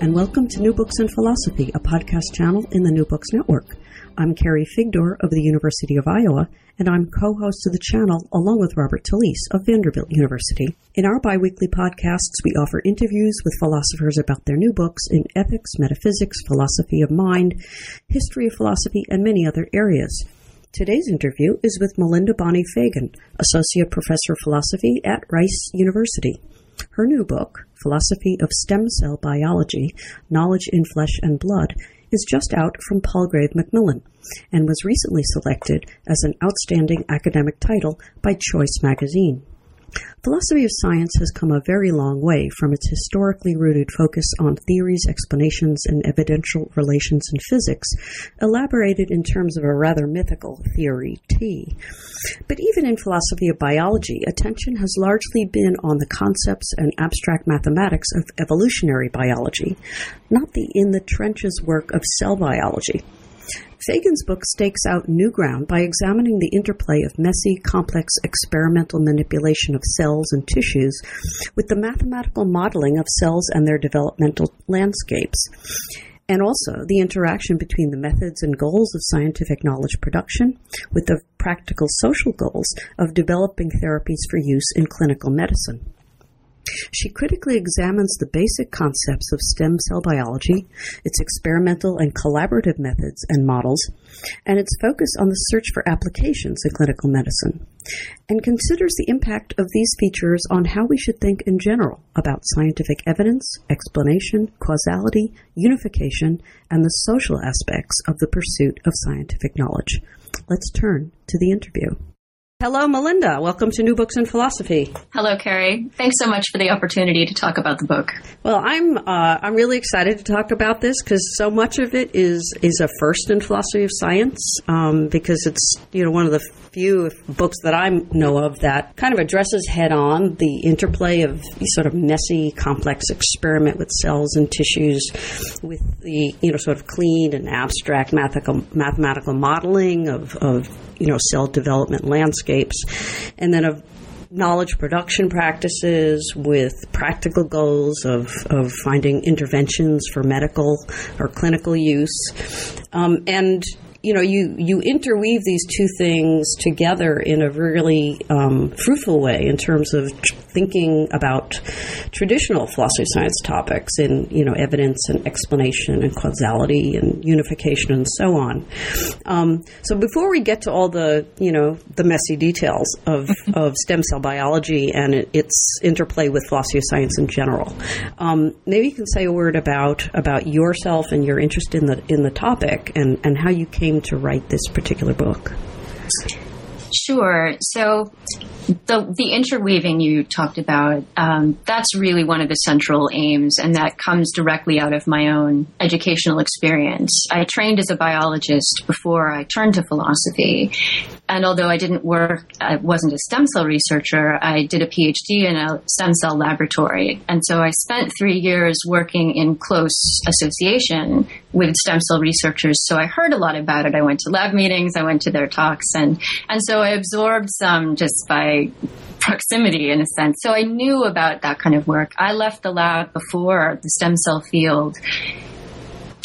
and welcome to New Books in Philosophy, a podcast channel in the New Books Network. I'm Carrie Figdor of the University of Iowa, and I'm co-host of the channel along with Robert Talisse of Vanderbilt University. In our biweekly podcasts, we offer interviews with philosophers about their new books in ethics, metaphysics, philosophy of mind, history of philosophy, and many other areas. Today's interview is with Melinda Bonnie Fagan, Associate Professor of Philosophy at Rice University. Her new book, Philosophy of Stem Cell Biology Knowledge in Flesh and Blood, is just out from Palgrave Macmillan and was recently selected as an outstanding academic title by Choice magazine. Philosophy of science has come a very long way from its historically rooted focus on theories, explanations, and evidential relations in physics, elaborated in terms of a rather mythical theory T. But even in philosophy of biology, attention has largely been on the concepts and abstract mathematics of evolutionary biology, not the in the trenches work of cell biology. Fagan's book stakes out new ground by examining the interplay of messy, complex experimental manipulation of cells and tissues with the mathematical modeling of cells and their developmental landscapes and also the interaction between the methods and goals of scientific knowledge production with the practical social goals of developing therapies for use in clinical medicine. She critically examines the basic concepts of stem cell biology, its experimental and collaborative methods and models, and its focus on the search for applications in clinical medicine, and considers the impact of these features on how we should think in general about scientific evidence, explanation, causality, unification, and the social aspects of the pursuit of scientific knowledge. Let's turn to the interview. Hello, Melinda. Welcome to New Books in Philosophy. Hello, Carrie. Thanks so much for the opportunity to talk about the book. Well, I'm uh, I'm really excited to talk about this because so much of it is is a first in philosophy of science um, because it's you know one of the few books that I know of that kind of addresses head on the interplay of sort of messy, complex experiment with cells and tissues, with the you know sort of clean and abstract mathematical mathematical modeling of, of you know cell development landscapes, and then of knowledge production practices with practical goals of, of finding interventions for medical or clinical use. Um, and you know, you, you interweave these two things together in a really um, fruitful way in terms of thinking about traditional philosophy of science topics in, you know, evidence and explanation and causality and unification and so on. Um, so before we get to all the, you know, the messy details of, of stem cell biology and it, its interplay with philosophy of science in general, um, maybe you can say a word about, about yourself and your interest in the, in the topic and, and how you came came to write this particular book? Sure. So the the interweaving you talked about um, that's really one of the central aims and that comes directly out of my own educational experience. I trained as a biologist before i turned to philosophy and although i didn't work i wasn't a stem cell researcher i did a phd in a stem cell laboratory. And so i spent three years working in close association with stem cell researchers so i heard a lot about it. I went to lab meetings i went to their talks and and so i absorbed some just by proximity in a sense. So I knew about that kind of work. I left the lab before the stem cell field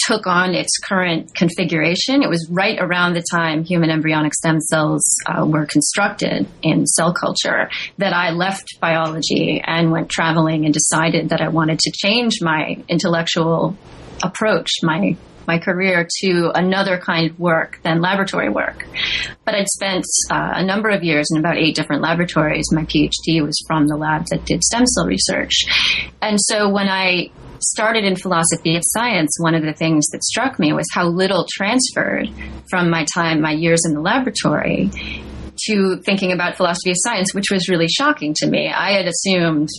took on its current configuration. It was right around the time human embryonic stem cells uh, were constructed in cell culture that I left biology and went traveling and decided that I wanted to change my intellectual approach, my my career to another kind of work than laboratory work. But I'd spent uh, a number of years in about eight different laboratories. My PhD was from the lab that did stem cell research. And so when I started in philosophy of science, one of the things that struck me was how little transferred from my time, my years in the laboratory, to thinking about philosophy of science, which was really shocking to me. I had assumed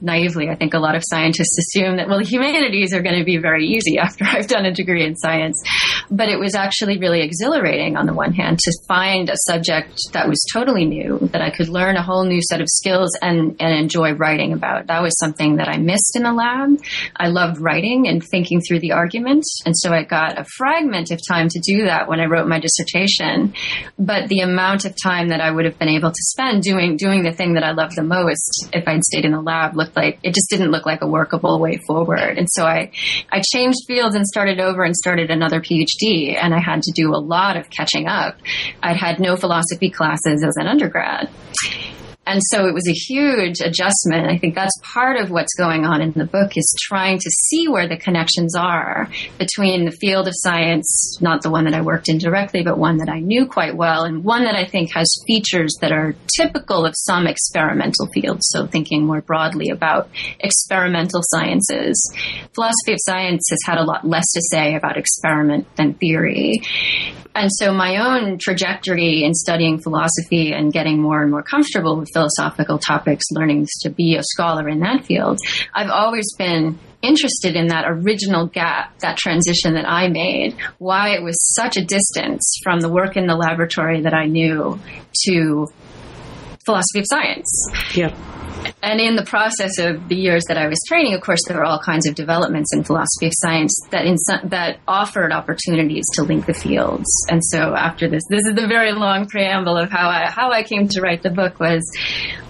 naively, I think a lot of scientists assume that, well, humanities are going to be very easy after I've done a degree in science. But it was actually really exhilarating on the one hand to find a subject that was totally new, that I could learn a whole new set of skills and, and enjoy writing about. That was something that I missed in the lab. I loved writing and thinking through the arguments. And so I got a fragment of time to do that when I wrote my dissertation. But the amount of time that I would have been able to spend doing, doing the thing that I loved the most if I'd stayed in the lab looked like it just didn't look like a workable way forward. And so I I changed fields and started over and started another PhD, and I had to do a lot of catching up. I'd had no philosophy classes as an undergrad. And so it was a huge adjustment. I think that's part of what's going on in the book is trying to see where the connections are between the field of science, not the one that I worked in directly, but one that I knew quite well, and one that I think has features that are typical of some experimental fields. So thinking more broadly about experimental sciences. Philosophy of science has had a lot less to say about experiment than theory. And so my own trajectory in studying philosophy and getting more and more comfortable with philosophical topics, learning to be a scholar in that field, I've always been interested in that original gap, that transition that I made, why it was such a distance from the work in the laboratory that I knew to philosophy of science. Yeah and in the process of the years that I was training, of course, there were all kinds of developments in philosophy of science that some, that offered opportunities to link the fields. And so after this, this is the very long preamble of how I how I came to write the book was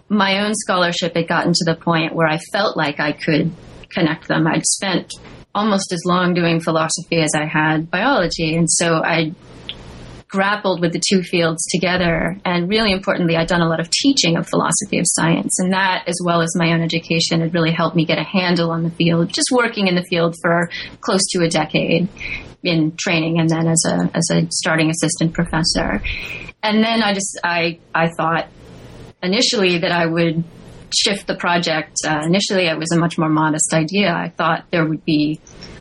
my own scholarship had gotten to the point where I felt like I could connect them. I'd spent almost as long doing philosophy as I had biology, and so I grappled with the two fields together. And really importantly, I'd done a lot of teaching of philosophy of science. And that, as well as my own education, had really helped me get a handle on the field, just working in the field for close to a decade in training and then as a, as a starting assistant professor. And then I just, I, I thought initially that I would shift the project. Uh, initially, it was a much more modest idea. I thought there would be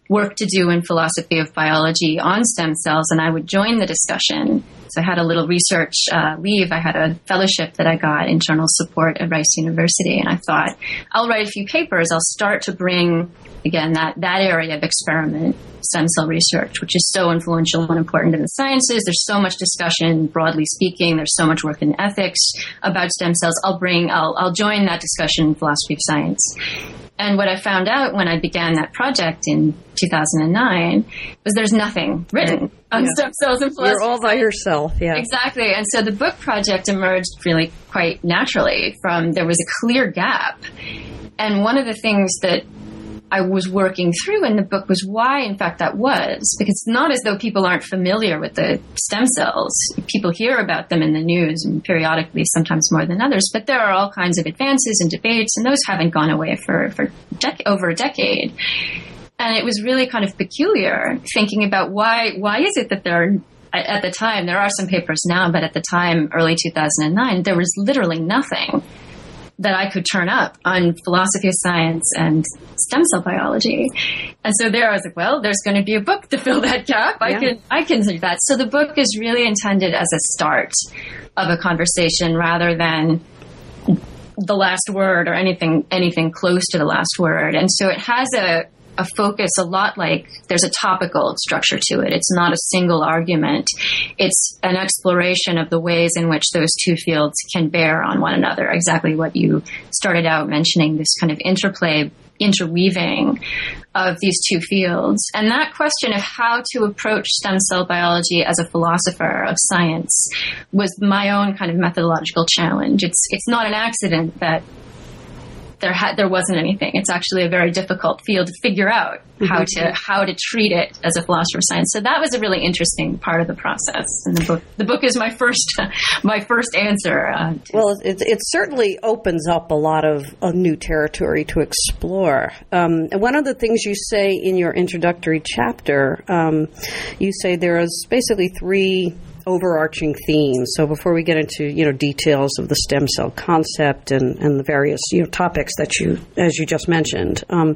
work to do in philosophy of biology on stem cells, and I would join the discussion. So I had a little research uh, leave. I had a fellowship that I got in support at Rice University, and I thought I'll write a few papers. I'll start to bring again that that area of experiment stem cell research, which is so influential and important in the sciences. There's so much discussion, broadly speaking. There's so much work in ethics about stem cells. I'll bring, I'll, I'll join that discussion in philosophy of science. And what I found out when I began that project in 2009 was there's nothing written on yeah. stem cells and philosophy. You're all by yourself, yeah. Exactly. And so the book project emerged really quite naturally from there was a clear gap. And one of the things that I was working through in the book was why, in fact, that was. Because it's not as though people aren't familiar with the stem cells. People hear about them in the news and periodically, sometimes more than others, but there are all kinds of advances and debates, and those haven't gone away for, for dec- over a decade. And it was really kind of peculiar thinking about why, why is it that there are at the time, there are some papers now, but at the time, early 2009, there was literally nothing that I could turn up on philosophy of science and stem cell biology. And so there I was like, well, there's going to be a book to fill that gap. I can, I can do that. So the book is really intended as a start of a conversation rather than the last word or anything, anything close to the last word. And so it has a, a focus a lot like there's a topical structure to it. It's not a single argument. It's an exploration of the ways in which those two fields can bear on one another. Exactly what you started out mentioning, this kind of interplay, interweaving of these two fields. And that question of how to approach stem cell biology as a philosopher of science was my own kind of methodological challenge. It's, it's not an accident that there had there wasn't anything. It's actually a very difficult field to figure out mm-hmm. how to how to treat it as a philosopher of science. So that was a really interesting part of the process. And the book the book is my first my first answer. Uh, well, it, it certainly opens up a lot of a new territory to explore. Um, and one of the things you say in your introductory chapter, um, you say there is basically three overarching themes. So before we get into you know details of the stem cell concept and, and the various you know topics that you as you just mentioned, um,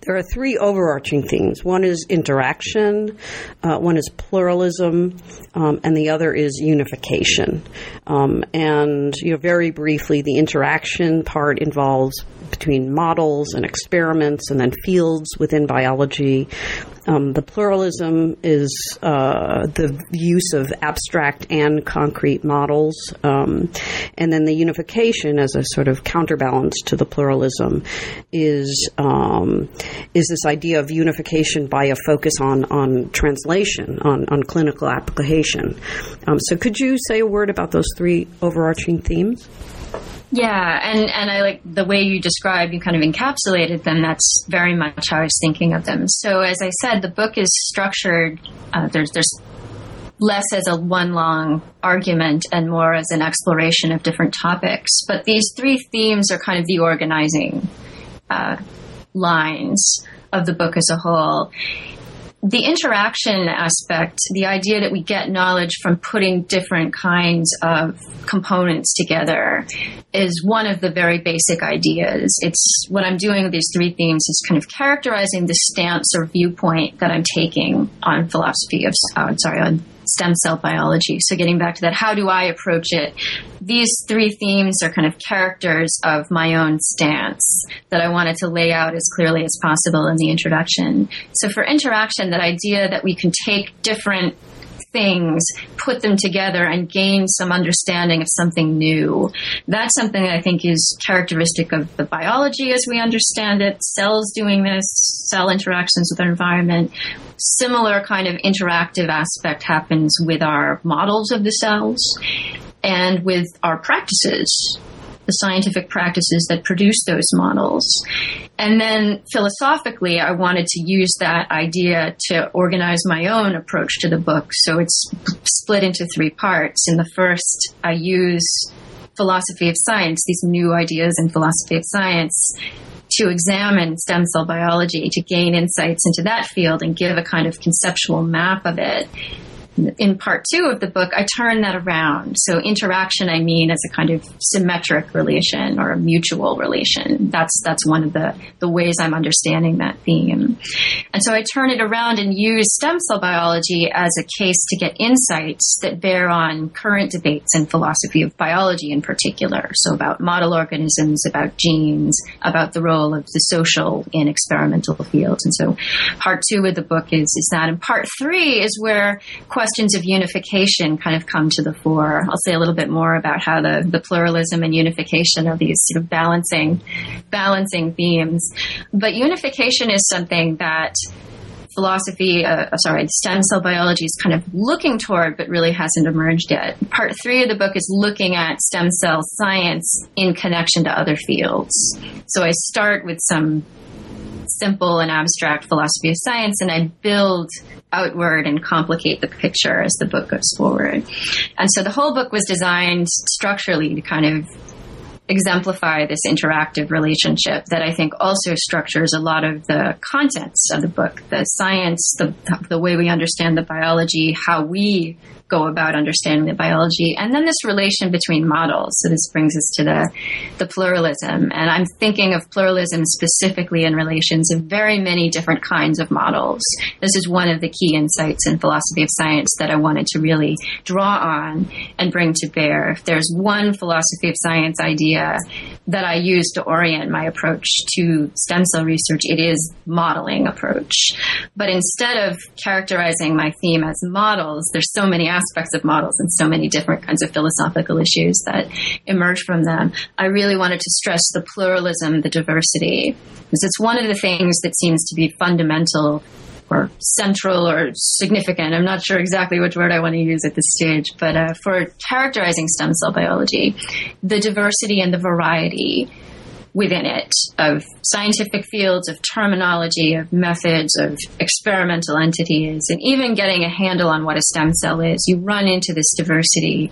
there are three overarching themes. One is interaction, uh, one is pluralism, um, and the other is unification. Um, and you know very briefly, the interaction part involves between models and experiments, and then fields within biology. Um, the pluralism is uh, the use of abstract and concrete models, um, and then the unification as a sort of counterbalance to the pluralism is um, is this idea of unification by a focus on on translation, on on clinical application. Um, so, could you say a word about those three overarching themes? Yeah, and, and I like the way you describe, you kind of encapsulated them. That's very much how I was thinking of them. So, as I said, the book is structured. Uh, there's there's less as a one long argument and more as an exploration of different topics. But these three themes are kind of the organizing uh, lines of the book as a whole the interaction aspect, the idea that we get knowledge from putting different kinds of components together is one of the very basic ideas. It's what I'm doing with these three themes is kind of characterizing the stance or viewpoint that I'm taking on philosophy of, oh, sorry, on stem cell biology. So getting back to that, how do I approach it? These three themes are kind of characters of my own stance that I wanted to lay out as clearly as possible in the introduction. So for interaction, that idea that we can take different things, put them together, and gain some understanding of something new. That's something that I think is characteristic of the biology as we understand it. Cells doing this, cell interactions with their environment. Similar kind of interactive aspect happens with our models of the cells and with our practices the scientific practices that produce those models. And then philosophically, I wanted to use that idea to organize my own approach to the book. So it's split into three parts. In the first, I use philosophy of science, these new ideas in philosophy of science to examine stem cell biology to gain insights into that field and give a kind of conceptual map of it in part two of the book, I turn that around. So interaction, I mean, as a kind of symmetric relation or a mutual relation. That's that's one of the the ways I'm understanding that theme. And so I turn it around and use stem cell biology as a case to get insights that bear on current debates in philosophy of biology in particular. So about model organisms, about genes, about the role of the social in experimental fields. And so part two of the book is is that. And part three is where questions of unification kind of come to the fore. I'll say a little bit more about how the, the pluralism and unification are these sort of balancing, balancing themes. But unification is something that philosophy, uh, sorry, stem cell biology is kind of looking toward, but really hasn't emerged yet. Part three of the book is looking at stem cell science in connection to other fields. So I start with some simple and abstract philosophy of science and I build outward and complicate the picture as the book goes forward. And so the whole book was designed structurally to kind of exemplify this interactive relationship that I think also structures a lot of the contents of the book, the science, the, the way we understand the biology, how we go about understanding the biology, and then this relation between models. So this brings us to the, the pluralism. And I'm thinking of pluralism specifically in relations of very many different kinds of models. This is one of the key insights in philosophy of science that I wanted to really draw on and bring to bear. If there's one philosophy of science idea that I use to orient my approach to stem cell research, it is modeling approach. But instead of characterizing my theme as models, there's so many aspects of models and so many different kinds of philosophical issues that emerge from them. I really wanted to stress the pluralism, the diversity, because it's one of the things that seems to be fundamental or central or significant. I'm not sure exactly which word I want to use at this stage, but uh, for characterizing stem cell biology, the diversity and the variety within it of scientific fields, of terminology, of methods, of experimental entities, and even getting a handle on what a stem cell is. You run into this diversity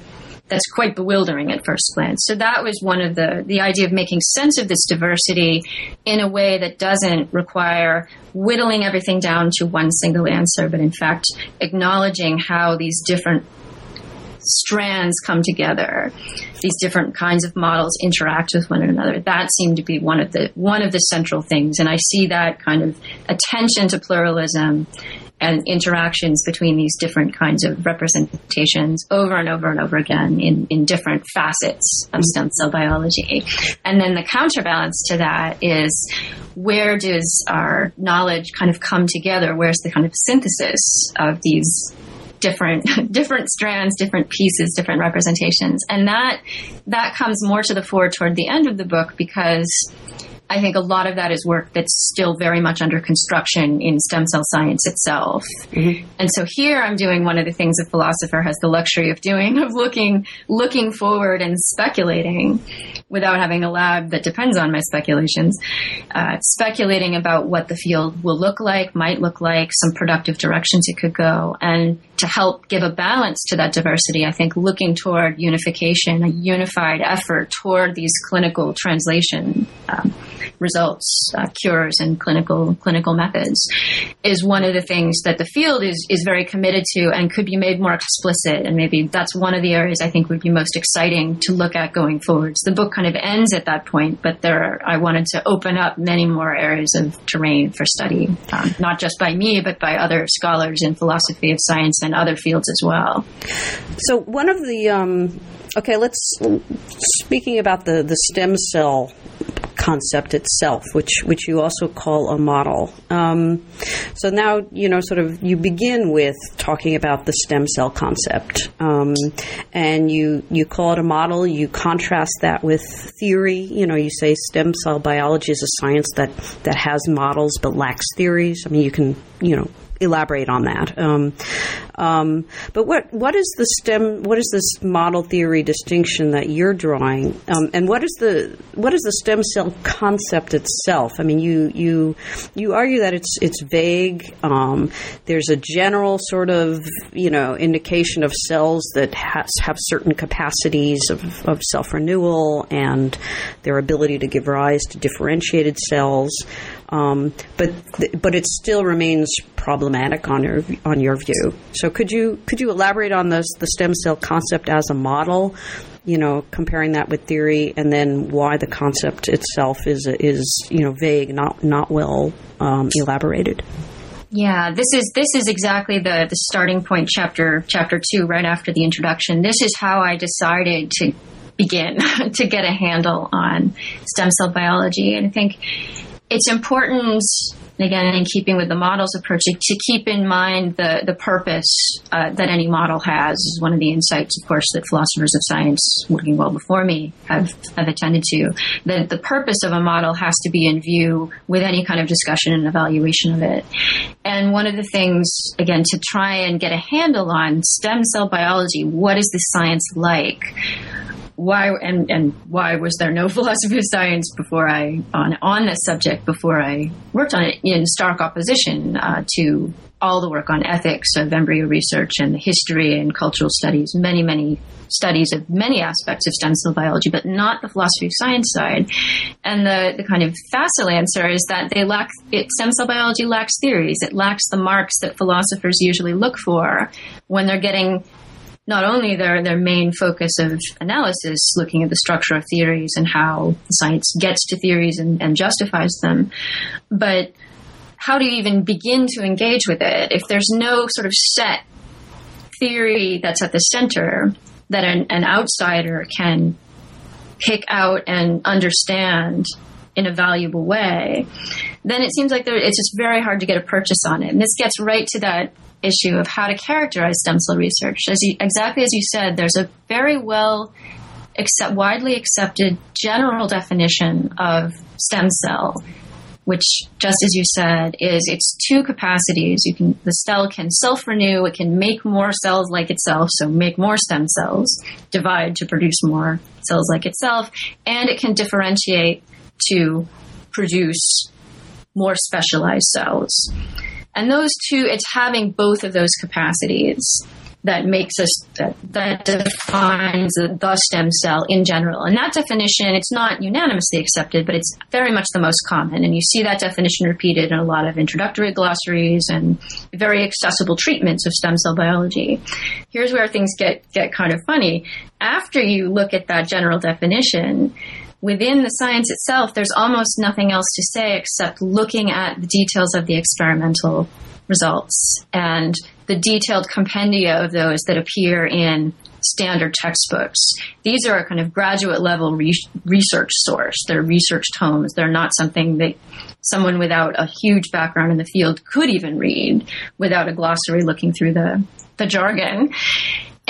that's quite bewildering at first glance. So that was one of the the idea of making sense of this diversity in a way that doesn't require whittling everything down to one single answer, but in fact acknowledging how these different strands come together these different kinds of models interact with one another that seemed to be one of the one of the central things and i see that kind of attention to pluralism and interactions between these different kinds of representations over and over and over again in, in different facets of stem cell biology. And then the counterbalance to that is where does our knowledge kind of come together? Where's the kind of synthesis of these different different strands, different pieces, different representations. And that that comes more to the fore toward the end of the book because I think a lot of that is work that's still very much under construction in stem cell science itself. Mm-hmm. And so here I'm doing one of the things a philosopher has the luxury of doing, of looking, looking forward and speculating. Without having a lab that depends on my speculations, uh, speculating about what the field will look like, might look like, some productive directions it could go, and to help give a balance to that diversity, I think looking toward unification, a unified effort toward these clinical translation um, results, uh, cures, and clinical clinical methods, is one of the things that the field is is very committed to and could be made more explicit. And maybe that's one of the areas I think would be most exciting to look at going forwards. The book kind of ends at that point, but there are, I wanted to open up many more areas of terrain for study, um, not just by me, but by other scholars in philosophy of science and other fields as well. So one of the um, okay, let's speaking about the the stem cell concept itself, which which you also call a model. Um, so now you know, sort of, you begin with talking about the stem cell concept, um, and you you call it a model. You contrast that with theory. You know, you say stem cell biology is a science that that has models but lacks theories. I mean, you can you know elaborate on that. Um, um, but what what is the stem? What is this model theory distinction that you're drawing? Um, and what is the what is the stem cell concept itself? I mean, you you you argue that it's it's vague. Um, there's a general sort of you know indication of cells that has, have certain capacities of, of self renewal and their ability to give rise to differentiated cells. Um, but but it still remains problematic on your on your view. So could you could you elaborate on this the stem cell concept as a model? You know, comparing that with theory, and then why the concept itself is is you know vague, not not well um, elaborated. Yeah, this is this is exactly the the starting point. Chapter chapter two, right after the introduction. This is how I decided to begin to get a handle on stem cell biology, and I think it's important, again, in keeping with the models approach, to keep in mind the, the purpose uh, that any model has. Is one of the insights, of course, that philosophers of science working well before me have, have attended to. That the purpose of a model has to be in view with any kind of discussion and evaluation of it. And one of the things, again, to try and get a handle on stem cell biology, what is the science like? Why and and why was there no philosophy of science before I on on this subject before I worked on it in stark opposition uh, to all the work on ethics of embryo research and history and cultural studies, many many studies of many aspects of stem cell biology, but not the philosophy of science side. And the, the kind of facile answer is that they lack it, stem cell biology lacks theories. It lacks the marks that philosophers usually look for when they're getting not only their, their main focus of analysis, looking at the structure of theories and how science gets to theories and, and justifies them, but how do you even begin to engage with it if there's no sort of set theory that's at the center that an, an outsider can pick out and understand in a valuable way, then it seems like there, it's just very hard to get a purchase on it. And this gets right to that issue of how to characterize stem cell research. As you, exactly as you said, there's a very well accept, widely accepted general definition of stem cell, which, just as you said, is it's two capacities. You can the cell can self renew, it can make more cells like itself, so make more stem cells, divide to produce more cells like itself, and it can differentiate to produce more specialized cells. And those two, it's having both of those capacities that makes us that, that defines the, the, stem cell in general. And that definition, it's not unanimously accepted, but it's very much the most common. And you see that definition repeated in a lot of introductory glossaries and very accessible treatments of stem cell biology. Here's where things get get kind of funny. After you look at that general definition, within the science itself, there's almost nothing else to say except looking at the details of the experimental results and the detailed compendia of those that appear in standard textbooks. These are a kind of graduate level re- research source. They're research tomes. They're not something that someone without a huge background in the field could even read without a glossary looking through the, the jargon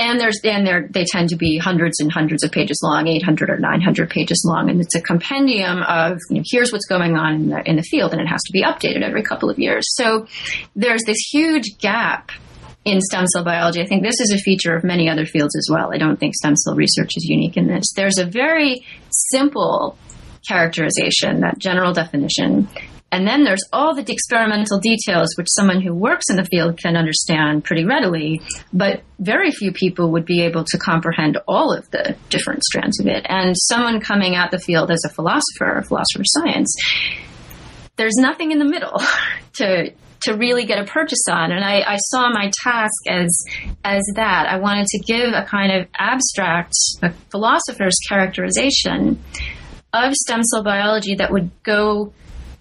and there's and they they tend to be hundreds and hundreds of pages long, 800 or 900 pages long, and it's a compendium of you know, here's what's going on in the in the field, and it has to be updated every couple of years. So there's this huge gap in stem cell biology. I think this is a feature of many other fields as well. I don't think stem cell research is unique in this. There's a very simple characterization, that general definition. And then there's all the experimental details, which someone who works in the field can understand pretty readily, but very few people would be able to comprehend all of the different strands of it. And someone coming out the field as a philosopher, a philosopher of science, there's nothing in the middle to to really get a purchase on. And I, I, saw my task as as that. I wanted to give a kind of abstract a philosopher's characterization of stem cell biology that would go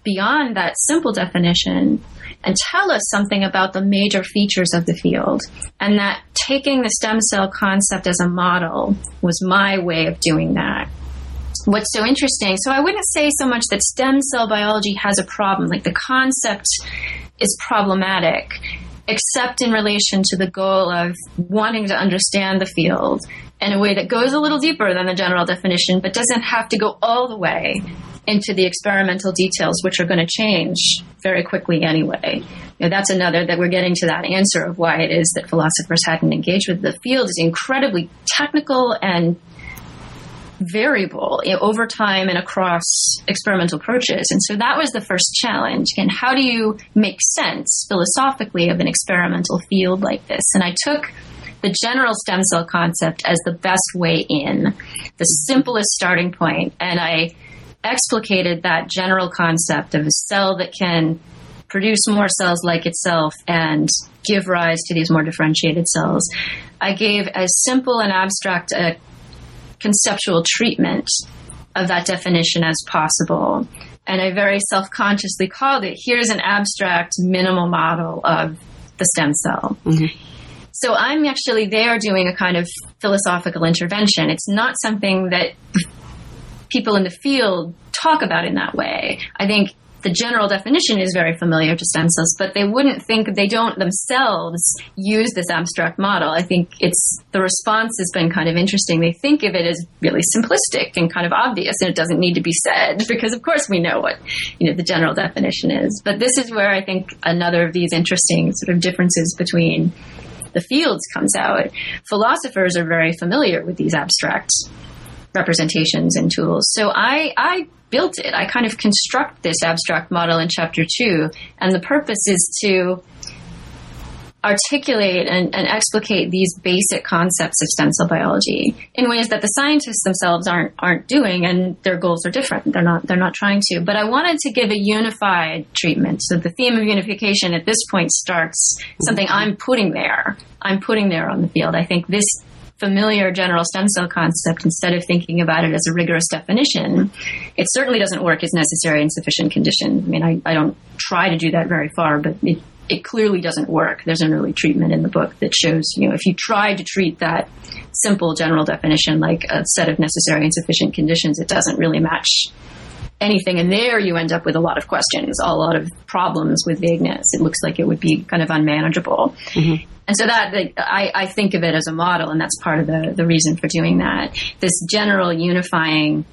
beyond that simple definition and tell us something about the major features of the field. And that taking the stem cell concept as a model was my way of doing that. What's so interesting, so I wouldn't say so much that stem cell biology has a problem, like the concept is problematic, except in relation to the goal of wanting to understand the field in a way that goes a little deeper than the general definition, but doesn't have to go all the way into the experimental details, which are going to change very quickly anyway. You know, that's another that we're getting to that answer of why it is that philosophers hadn't engaged with the field is incredibly technical and variable over time and across experimental approaches. And so that was the first challenge. And how do you make sense philosophically of an experimental field like this? And I took the general stem cell concept as the best way in, the simplest starting point, and I explicated that general concept of a cell that can produce more cells like itself and give rise to these more differentiated cells. I gave as simple and abstract a conceptual treatment of that definition as possible. And I very self consciously called it here's an abstract minimal model of the stem cell. Mm-hmm. So I'm actually there doing a kind of philosophical intervention. It's not something that people in the field talk about in that way. I think the general definition is very familiar to stem cells, but they wouldn't think they don't themselves use this abstract model. I think it's the response has been kind of interesting. They think of it as really simplistic and kind of obvious, and it doesn't need to be said because, of course, we know what you know the general definition is. But this is where I think another of these interesting sort of differences between the fields comes out. Philosophers are very familiar with these abstract representations and tools. So I, I built it. I kind of construct this abstract model in chapter two, and the purpose is to articulate and, and, explicate these basic concepts of stem cell biology in ways that the scientists themselves aren't aren't doing and their goals are different. They're not they're not trying to. But i wanted to give a unified treatment. So the theme of unification at this point starts something i'm putting there. I'm putting there on the field. I think this familiar general stem cell concept instead of thinking about it as a rigorous definition, it certainly doesn't work as necessary and sufficient condition. I mean, I, I don't try to do that very far, but it, it clearly doesn't work. There's an early treatment in the book that shows, you know, if you try to treat that simple general definition like a set of necessary and sufficient conditions, it doesn't really match anything. And there you end up with a lot of questions, a lot of problems with vagueness. It looks like it would be kind of unmanageable. Mm-hmm. And so that I, I, think of it as a model, and that's part of the, the reason for doing that. This general unifying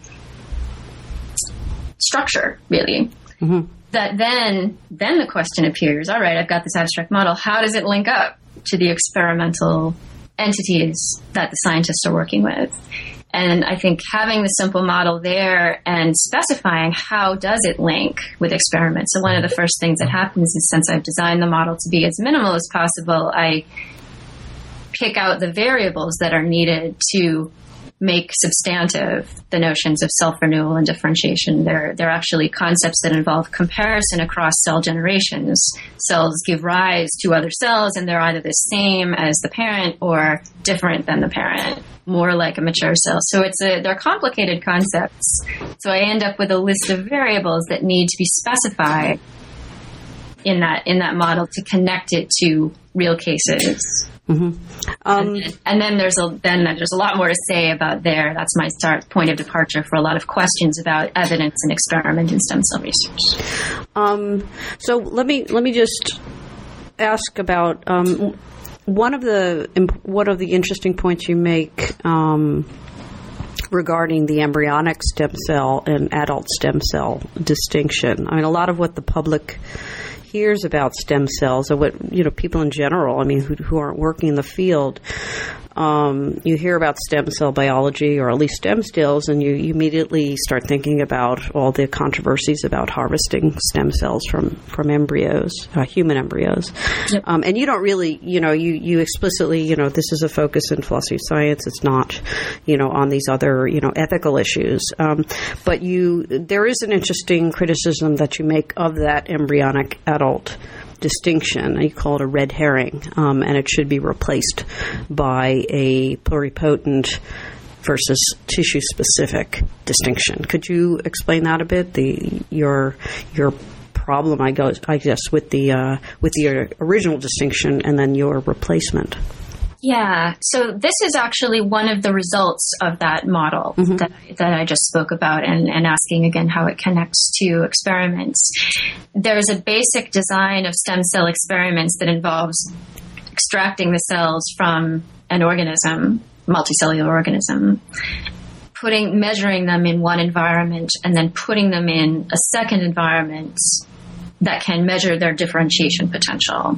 structure, really. Mm-hmm. That then then the question appears, all right, I've got this abstract model. How does it link up to the experimental entities that the scientists are working with? And I think having the simple model there and specifying how does it link with experiments. So one of the first things that happens is since I've designed the model to be as minimal as possible, I pick out the variables that are needed to make substantive the notions of self-renewal and differentiation. They're, they're actually concepts that involve comparison across cell generations. Cells give rise to other cells and they're either the same as the parent or different than the parent, more like a mature cell. So it's a, they're complicated concepts. So I end up with a list of variables that need to be specified in that, in that model to connect it to real cases. Mm-hmm. Um, and, and, then there's a then there's a lot more to say about there. That's my start point of departure for a lot of questions about evidence and experiment in stem cell research. Um, so let me let me just ask about um, one of the one of the interesting points you make um, regarding the embryonic stem cell and adult stem cell distinction. I mean, a lot of what the public hears about stem cells, or what you know, people in general, I mean, who, who aren't working in the field, um, you hear about stem cell biology or at least stem cells, and you, you, immediately start thinking about all the controversies about harvesting stem cells from from embryos, uh, human embryos. Yep. Um, and you don't really, you know, you you explicitly, you know, this is a focus in philosophy of science. It's not, you know, on these other, you know, ethical issues. Um, but you, there is an interesting criticism that you make of that embryonic adult distinction. You call it a red herring, um, and it should be replaced by a pluripotent versus tissue specific distinction. Could you explain that a bit? The your your problem, I guess, I guess with the uh, with the original distinction and then your replacement. Yeah, so this is actually one of the results of that model mm-hmm. that, that I just spoke about, and, and asking again how it connects to experiments. There's a basic design of stem cell experiments that involves extracting the cells from an organism, multicellular organism, putting measuring them in one environment, and then putting them in a second environment that can measure their differentiation potential.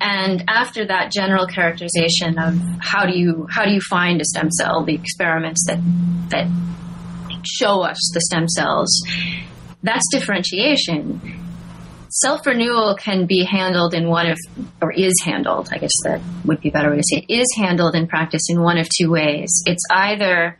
And after that general characterization of how do you how do you find a stem cell, the experiments that that show us the stem cells, that's differentiation. Self renewal can be handled in one of, or is handled, I guess that would be a better way to say it, is handled in practice in one of two ways. It's either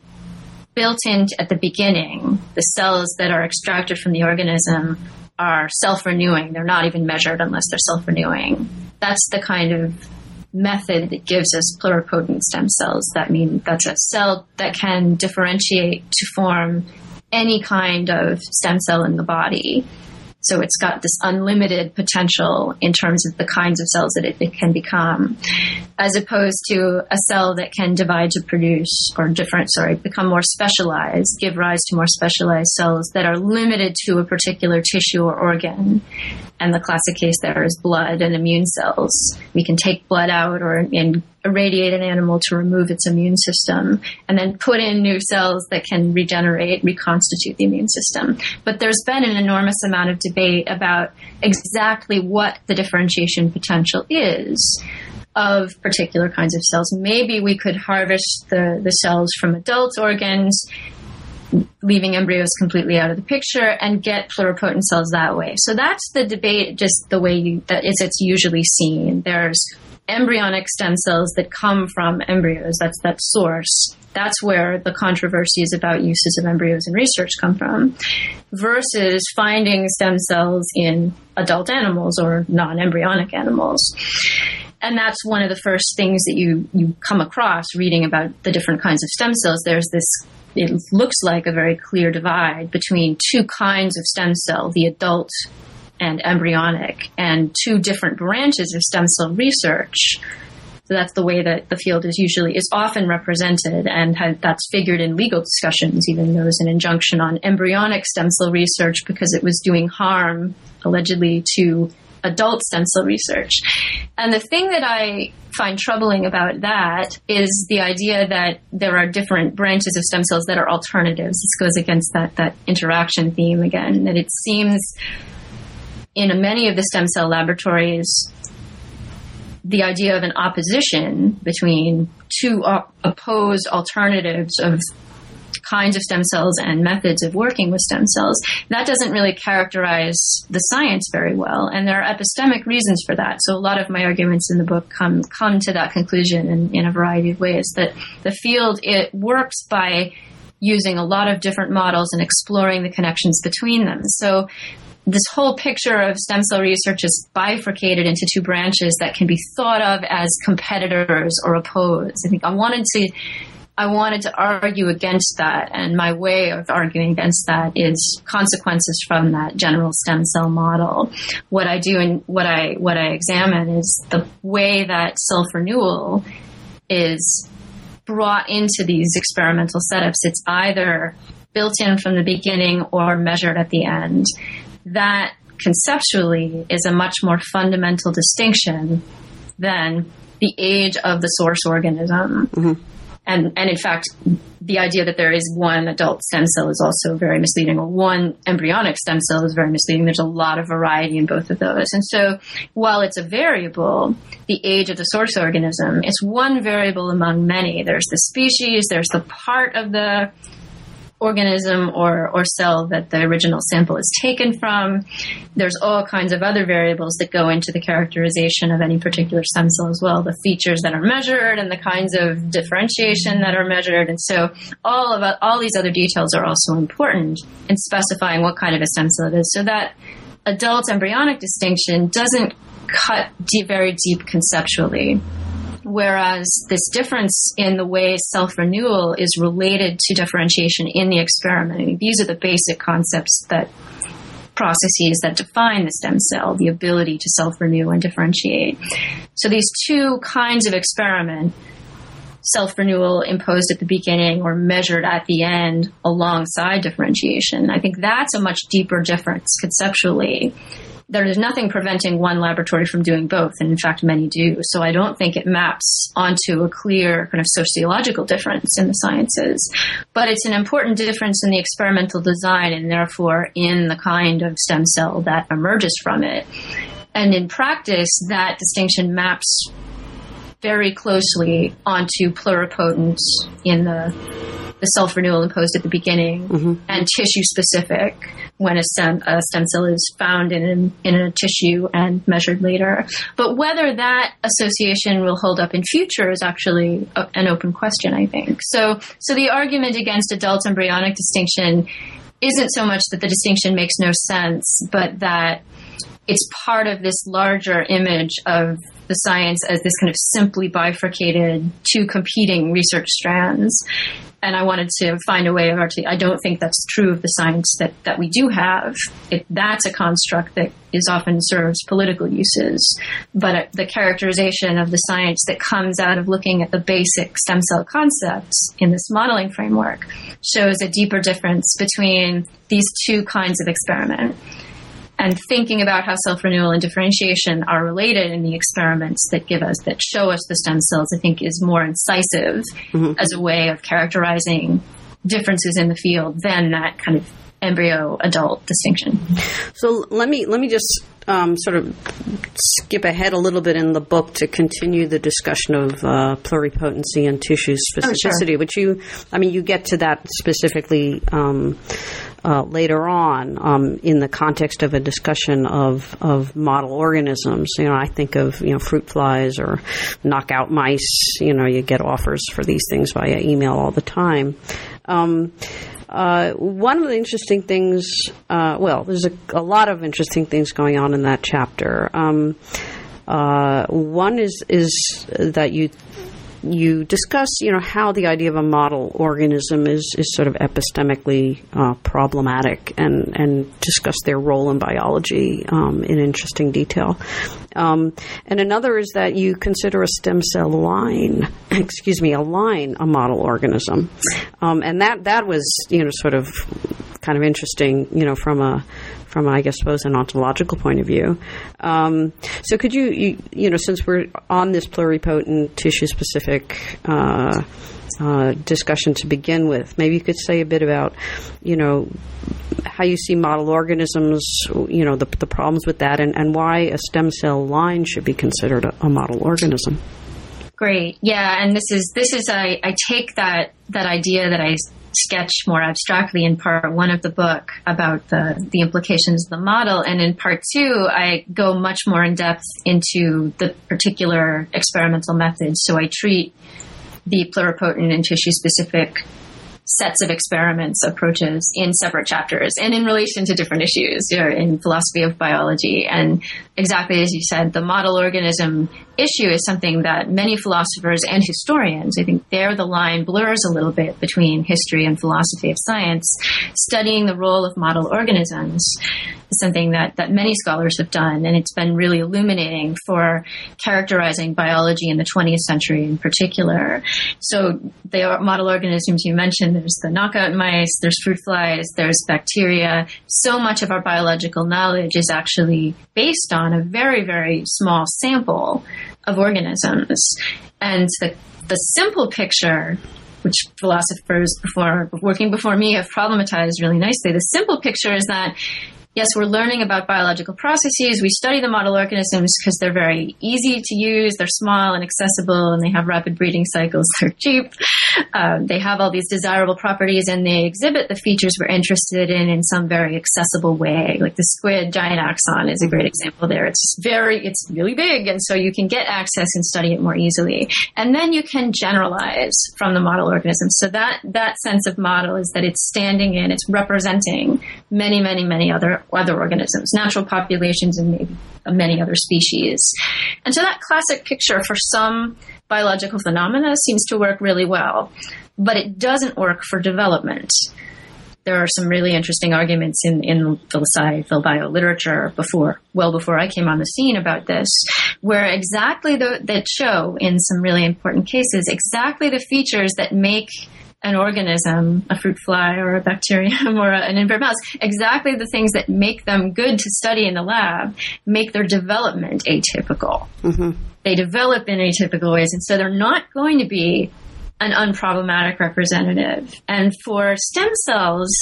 built in at the beginning, the cells that are extracted from the organism are self renewing. They're not even measured unless they're self renewing that's the kind of method that gives us pluripotent stem cells. That mean that's a cell that can differentiate to form any kind of stem cell in the body. So it's got this unlimited potential in terms of the kinds of cells that it, it, can become, as opposed to a cell that can divide to produce or different, sorry, become more specialized, give rise to more specialized cells that are limited to a particular tissue or organ. And the classic case there is blood and immune cells. We can take blood out or irradiate an animal to remove its immune system and then put in new cells that can regenerate, reconstitute the immune system. But there's been an enormous amount of debate about exactly what the differentiation potential is of particular kinds of cells. Maybe we could harvest the, the cells from adult organs, leaving embryos completely out of the picture, and get pluripotent cells that way. So that's the debate, just the way you, that is it's usually seen. There's embryonic stem cells that come from embryos. That's that source. That's where the controversies about uses of embryos in research come from, versus finding stem cells in adult animals or non-embryonic animals. And that's one of the first things that you, you come across reading about the different kinds of stem cells. There's this it looks like a very clear divide between two kinds of stem cell, the adult and embryonic, and two different branches of stem cell research. So that's the way that the field is usually is often represented, and that's figured in legal discussions. Even there was an injunction on embryonic stem cell research because it was doing harm allegedly to adult stem cell research. And the thing that I find troubling about that is the idea that there are different branches of stem cells that are alternatives. This goes against that that interaction theme again. That it seems in many of the stem cell laboratories, the idea of an opposition between two op- opposed alternatives of kinds of stem cells and methods of working with stem cells, that doesn't really characterize the science very well. And there are epistemic reasons for that. So a lot of my arguments in the book come come to that conclusion in, in a variety of ways. That the field it works by using a lot of different models and exploring the connections between them. So this whole picture of stem cell research is bifurcated into two branches that can be thought of as competitors or opposed. I think I wanted to I wanted to argue against that, and my way of arguing against that is consequences from that general stem cell model. What I do and what I what I examine is the way that self renewal is brought into these experimental setups. It's either built in from the beginning or measured at the end that conceptually is a much more fundamental distinction than the age of the source organism. Mm-hmm. And and in fact, the idea that there is one adult stem cell is also very misleading, or one embryonic stem cell is very misleading. There's a lot of variety in both of those, and so while it's a variable, the age of the source organism, it's one variable among many. There's the species, there's the part of the organism or, or cell that the original sample is taken from. There's all kinds of other variables that go into the characterization of any particular stem cell as well, the features that are measured and the kinds of differentiation that are measured. And so all of all these other details are also important in specifying what kind of a stem cell it is. So that adult embryonic distinction doesn't cut deep, very deep conceptually. Whereas this difference in the way self renewal is related to differentiation in the experiment, I mean, these are the basic concepts that processes that define the stem cell, the ability to self renew and differentiate. So these two kinds of experiment, self renewal imposed at the beginning or measured at the end alongside differentiation, I think that's a much deeper difference conceptually there is nothing preventing one laboratory from doing both, and in fact, many do. So I don't think it maps onto a clear kind of sociological difference in the sciences. But it's an important difference in the experimental design and therefore in the kind of stem cell that emerges from it. And in practice, that distinction maps very closely onto pluripotent in the the self renewal imposed at the beginning mm-hmm. and tissue specific when a stem, a stem cell is found in, in a tissue and measured later. But whether that association will hold up in future is actually a, an open question, I think. So, so the argument against adult embryonic distinction isn't so much that the distinction makes no sense, but that it's part of this larger image of the science as this kind of simply bifurcated two competing research strands and I wanted to find a way of articulating. I don't think that's true of the science that, that we do have. It, that's a construct that is often serves political uses, but uh, the characterization of the science that comes out of looking at the basic stem cell concepts in this modeling framework shows a deeper difference between these two kinds of experiment and thinking about how self renewal and differentiation are related in the experiments that give us that show us the stem cells, I think, is more incisive mm-hmm. as a way of characterizing differences in the field than that kind of embryo adult distinction. So let me let me just um, sort of skip ahead a little bit in the book to continue the discussion of uh, pluripotency and tissue specificity, oh, sure. which you, I mean, you get to that specifically um, uh, later on um, in the context of a discussion of, of model organisms. You know, I think of you know fruit flies or knockout mice. You know, you get offers for these things via email all the time. Um, uh, one of the interesting things, uh, well, there's a, a, lot of interesting things going on in that chapter. Um, uh, one is is that you you discuss, you know, how the idea of a model organism is, is sort of epistemically uh, problematic, and and discuss their role in biology um, in interesting detail. Um, and another is that you consider a stem cell line, excuse me, a line a model organism, um, and that that was you know sort of kind of interesting, you know, from a from, I guess, suppose, an ontological point of view. Um, so, could you, you, you, know, since we're on this pluripotent tissue specific uh, uh, discussion to begin with, maybe you could say a bit about, you know, how you see model organisms, you know, the, the problems with that, and, and why a stem cell line should be considered a, a model organism. Great, yeah, and this is this is I, I take that that idea that I sketch more abstractly in part one of the book about the, the implications of the model. And in part two, I go much more in depth into the particular experimental methods. So I treat the pluripotent and tissue specific sets of experiments approaches in separate chapters and in relation to different issues in philosophy of biology. And exactly as you said, the model organism issue is something that many philosophers and historians, I think there the line blurs a little bit between history and philosophy of science. Studying the role of model organisms is something that, that many scholars have done, and it's been really illuminating for characterizing biology in the 20th century in particular. So the model organisms you mentioned, there's the knockout mice, there's fruit flies, there's bacteria. So much of our biological knowledge is actually based on a very, very small sample of organisms. And the the simple picture which philosophers before working before me have problematized really nicely. The simple picture is that yes, we're learning about biological processes. We study the model organisms because they're very easy to use. They're small and accessible, and they have rapid breeding cycles. They're cheap. Um, they have all these desirable properties, and they exhibit the features we're interested in in some very accessible way. Like the squid giant axon is a great example there. It's very, it's really big, and so you can get access and study it more easily. And then you can generalize from the model organism. So that that sense of model is that it's standing in, it's representing many, many, many other other organisms, natural populations, and maybe many other species. And so that classic picture for some biological phenomena seems to work really well, but it doesn't work for development. There are some really interesting arguments in, in philosophy, bio literature before, well before I came on the scene about this, where exactly the, that show in some really important cases exactly the features that make an organism, a fruit fly or a bacterium or an inbred mouse, exactly the things that make them good to study in the lab make their development atypical. Mm-hmm. They develop in atypical ways, and so they're not going to be an unproblematic representative. And for stem cells,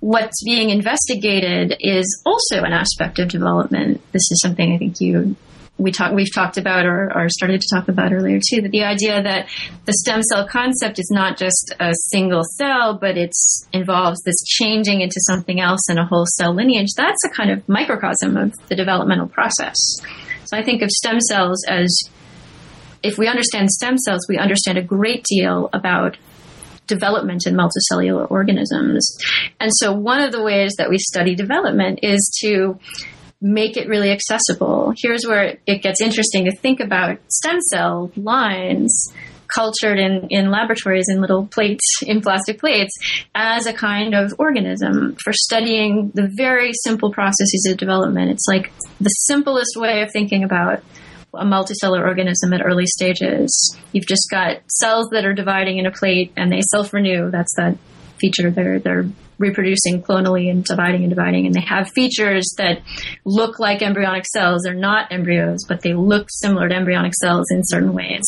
what's being investigated is also an aspect of development. This is something I think you we talk, we've talked about or, or started to talk about earlier too, that the idea that the stem cell concept is not just a single cell, but it involves this changing into something else in a whole cell lineage, that's a kind of microcosm of the developmental process. So I think of stem cells as, if we understand stem cells, we understand a great deal about development in multicellular organisms. And so one of the ways that we study development is to make it really accessible. Here's where it gets interesting to think about stem cell lines cultured in, in laboratories in little plates, in plastic plates, as a kind of organism for studying the very simple processes of development. It's like the simplest way of thinking about a multicellular organism at early stages. You've just got cells that are dividing in a plate and they self renew. That's that feature. They're, they're reproducing clonally and dividing and dividing, and they have features that look like embryonic cells. They're not embryos, but they look similar to embryonic cells in certain ways.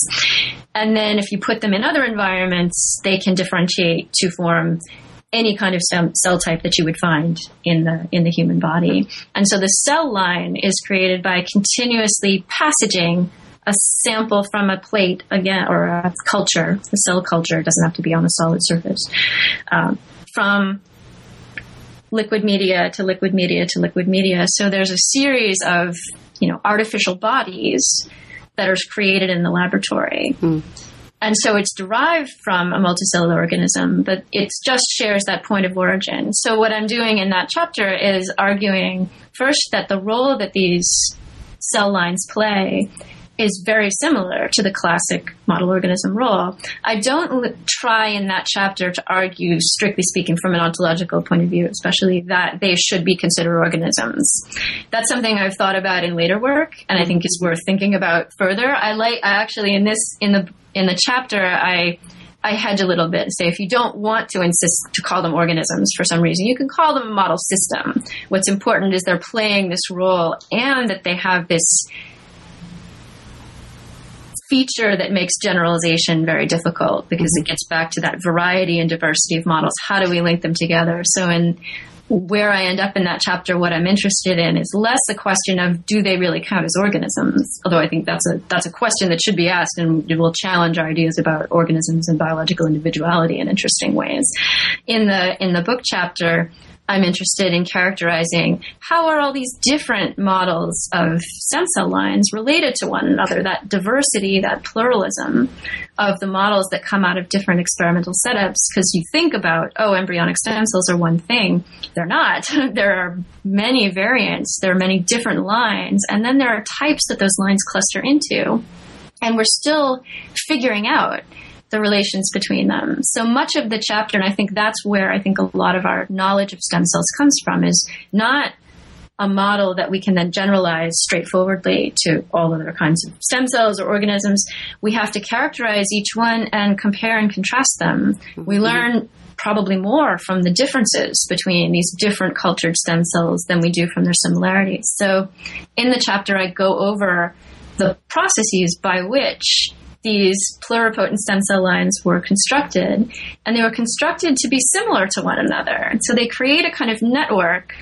And then if you put them in other environments, they can differentiate to form any kind of cell type that you would find in the in the human body. And so the cell line is created by continuously passaging a sample from a plate again or a culture, a cell culture. Doesn't have to be on a solid surface. Um, from liquid media to liquid media to liquid media. So there's a series of, you know, artificial bodies that are created in the laboratory. Mm. And so it's derived from a multicellular organism, but it just shares that point of origin. So what I'm doing in that chapter is arguing first that the role that these cell lines play is very similar to the classic model organism role. I don't try in that chapter to argue, strictly speaking, from an ontological point of view, especially that they should be considered organisms. That's something I've thought about in later work, and I think is worth thinking about further. I like, I actually in this in the in the chapter, I I hedge a little bit and say if you don't want to insist to call them organisms for some reason, you can call them a model system. What's important is they're playing this role and that they have this feature that makes generalization very difficult because it mm-hmm. gets back to that variety and diversity of models. How do we link them together? So in where I end up in that chapter, what I'm interested in is less a question of do they really count as organisms? Although I think that's a that's a question that should be asked and it will challenge our ideas about organisms and biological individuality in interesting ways. In the in the book chapter, I'm interested in characterizing how are all these different models of stem cell lines related to one another, that diversity, that pluralism of the models that come out of different experimental setups. Because you think about, oh, embryonic stem cells are one thing. They're not. there are many variants. There are many different lines. And then there are types that those lines cluster into. And we're still figuring out the relations between them. So much of the chapter, and I think that's where I think a lot of our knowledge of stem cells comes from, is not a model that we can then generalize straightforwardly to all other kinds of stem cells or organisms. We have to characterize each one and compare and contrast them. Mm-hmm. We learn probably more from the differences between these different cultured stem cells than we do from their similarities. So in the chapter, I go over the processes by which these pluripotent stem cell lines were constructed, and they were constructed to be similar to one another. So they create a kind of network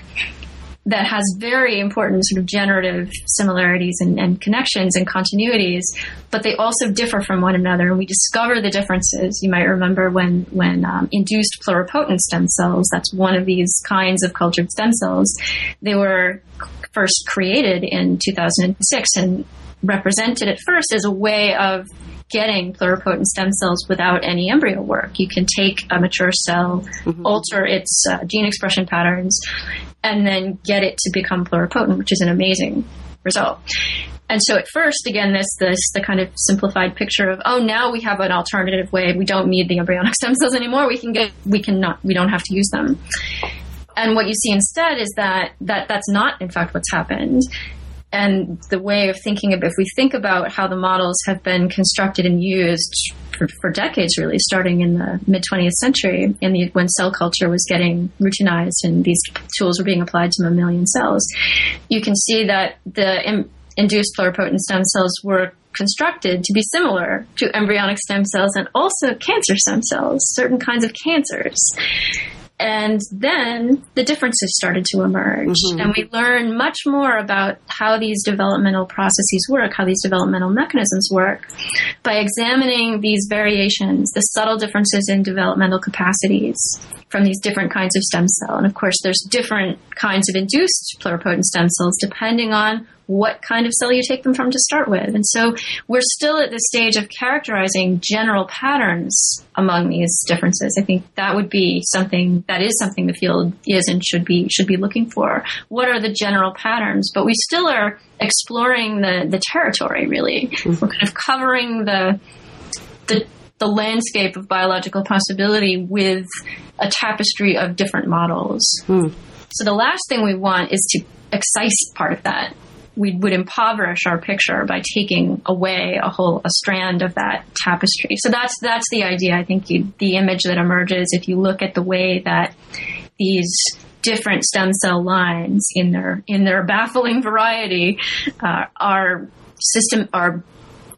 that has very important sort of generative similarities and, and, connections and continuities, but they also differ from one another. And we discover the differences. You might remember when when um, induced pluripotent stem cells, that's one of these kinds of cultured stem cells, they were first created in 2006 and represented at first as a way of getting pluripotent stem cells without any embryo work. You can take a mature cell, mm-hmm. alter its uh, gene expression patterns, and then get it to become pluripotent, which is an amazing result. And so at first, again, this this the kind of simplified picture of oh now we have an alternative way. We don't need the embryonic stem cells anymore. We can get we can not we don't have to use them. And what you see instead is that that that's not in fact what's happened and the way of thinking of if we think about how the models have been constructed and used for, for decades really starting in the mid 20th century in the when cell culture was getting routinized and these tools were being applied to mammalian cells you can see that the Im- induced pluripotent stem cells were constructed to be similar to embryonic stem cells and also cancer stem cells certain kinds of cancers and then the differences started to emerge. Mm-hmm. And we learn much more about how these developmental processes work, how these developmental mechanisms work, by examining these variations, the subtle differences in developmental capacities from these different kinds of stem cell. And of course, there's different kinds of induced pluripotent stem cells depending on what kind of cell you take them from to start with. And so we're still at the stage of characterizing general patterns among these differences. I think that would be something that is something the field is and should be should be looking for. What are the general patterns? But we still are exploring the the territory really. Mm-hmm. We're kind of covering the the the landscape of biological possibility with a tapestry of different models. Mm. So the last thing we want is to excise part of that we would impoverish our picture by taking away a whole a strand of that tapestry. So that's that's the idea. I think you, the image that emerges if you look at the way that these different stem cell lines in their in their baffling variety uh, are system are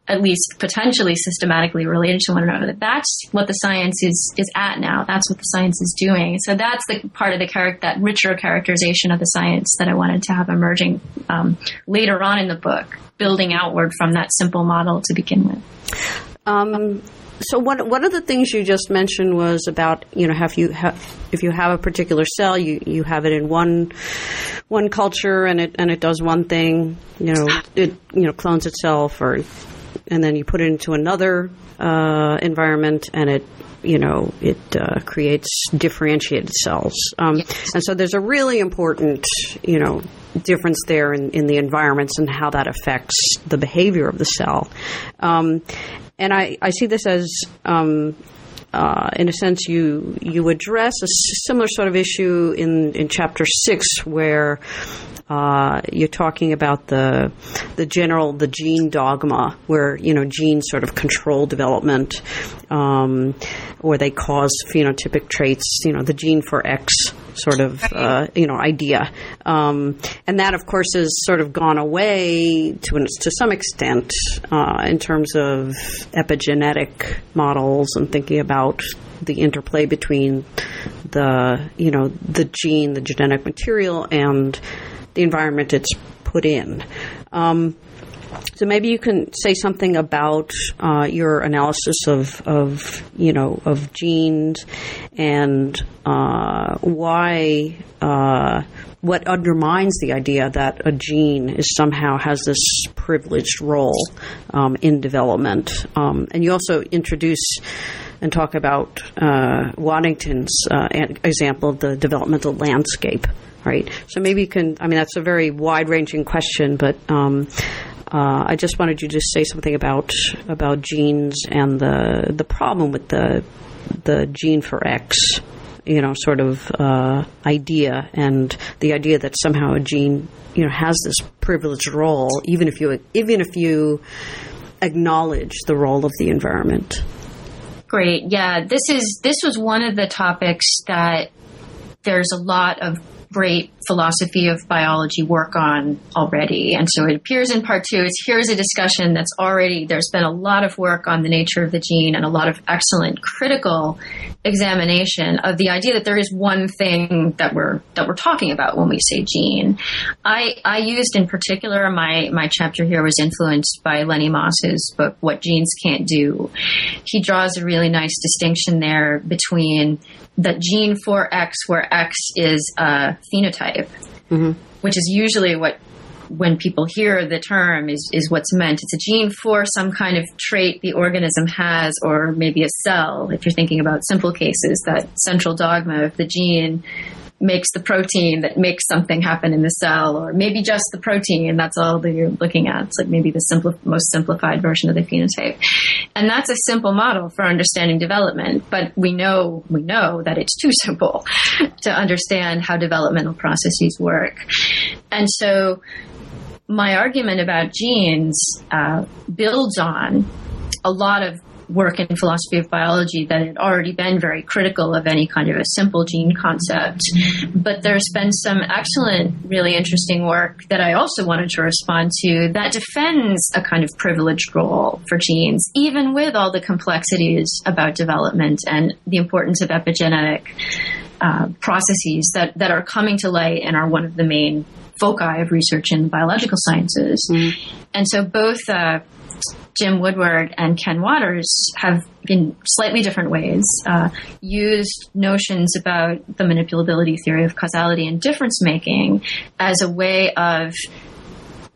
at least potentially systematically related to one another. That's what the science is is at now. That's what the science is doing. So that's the part of the character, that richer characterization of the science that I wanted to have emerging um, later on in the book, building outward from that simple model to begin with. Um, so one one of the things you just mentioned was about you know have you if you have a particular cell you you have it in one one culture and it and it does one thing you know it you know clones itself or and then you put it into another uh, environment, and it you know it uh, creates differentiated cells. Um, yes. And so there's a really important you know difference there in, in the environments and how that affects the behavior of the cell. Um, and I, I see this as um, uh, in a sense, you you address a similar sort of issue in, in chapter six, where uh, you're talking about the the general the gene dogma, where you know genes sort of control development, um, or they cause phenotypic traits. You know, the gene for X sort of uh, you know idea, um, and that of course has sort of gone away to an, to some extent uh, in terms of epigenetic models and thinking about the interplay between the you know the gene, the genetic material, and the environment it's put in. Um, so maybe you can say something about uh, your analysis of, of, you know, of genes and uh, why uh, what undermines the idea that a gene is somehow has this privileged role um, in development. Um, and you also introduce and talk about uh, Waddington's uh, example of the developmental landscape right? So maybe you can. I mean, that's a very wide-ranging question, but um, uh, I just wanted you to say something about about genes and the the problem with the the gene for X. You know, sort of uh, idea, and the idea that somehow a gene, you know, has this privileged role, even if you even if you acknowledge the role of the environment. Great. Yeah, this is this was one of the topics that there's a lot of great philosophy of biology work on already. And so it appears in part two. It's here's a discussion that's already, there's been a lot of work on the nature of the gene and a lot of excellent critical examination of the idea that there is one thing that we're, that we're talking about when we say gene. I, I used in particular, my, my chapter here was influenced by Lenny Moss's book, What Genes Can't Do. He draws a really nice distinction there between the gene for X, where X is a phenotype, mm-hmm. which is usually what when people hear the term is, is what's meant. It's a gene for some kind of trait the organism has, or maybe a cell, if you're thinking about simple cases, that central dogma of the gene makes the protein that makes something happen in the cell, or maybe just the protein, and that's all that you're looking at. It's like maybe the simple, most simplified version of the phenotype. And that's a simple model for understanding development, but we know, we know that it's too simple to understand how developmental processes work. And so my argument about genes uh, builds on a lot of work in philosophy of biology that had already been very critical of any kind of a simple gene concept. But there's been some excellent, really interesting work that I also wanted to respond to that defends a kind of privileged role for genes, even with all the complexities about development and the importance of epigenetic uh, processes that, that are coming to light and are one of the main foci of research in the biological sciences. Mm-hmm. And so both uh, Jim Woodward and Ken Waters have, in slightly different ways, uh, used notions about the manipulability theory of causality and difference making as a way of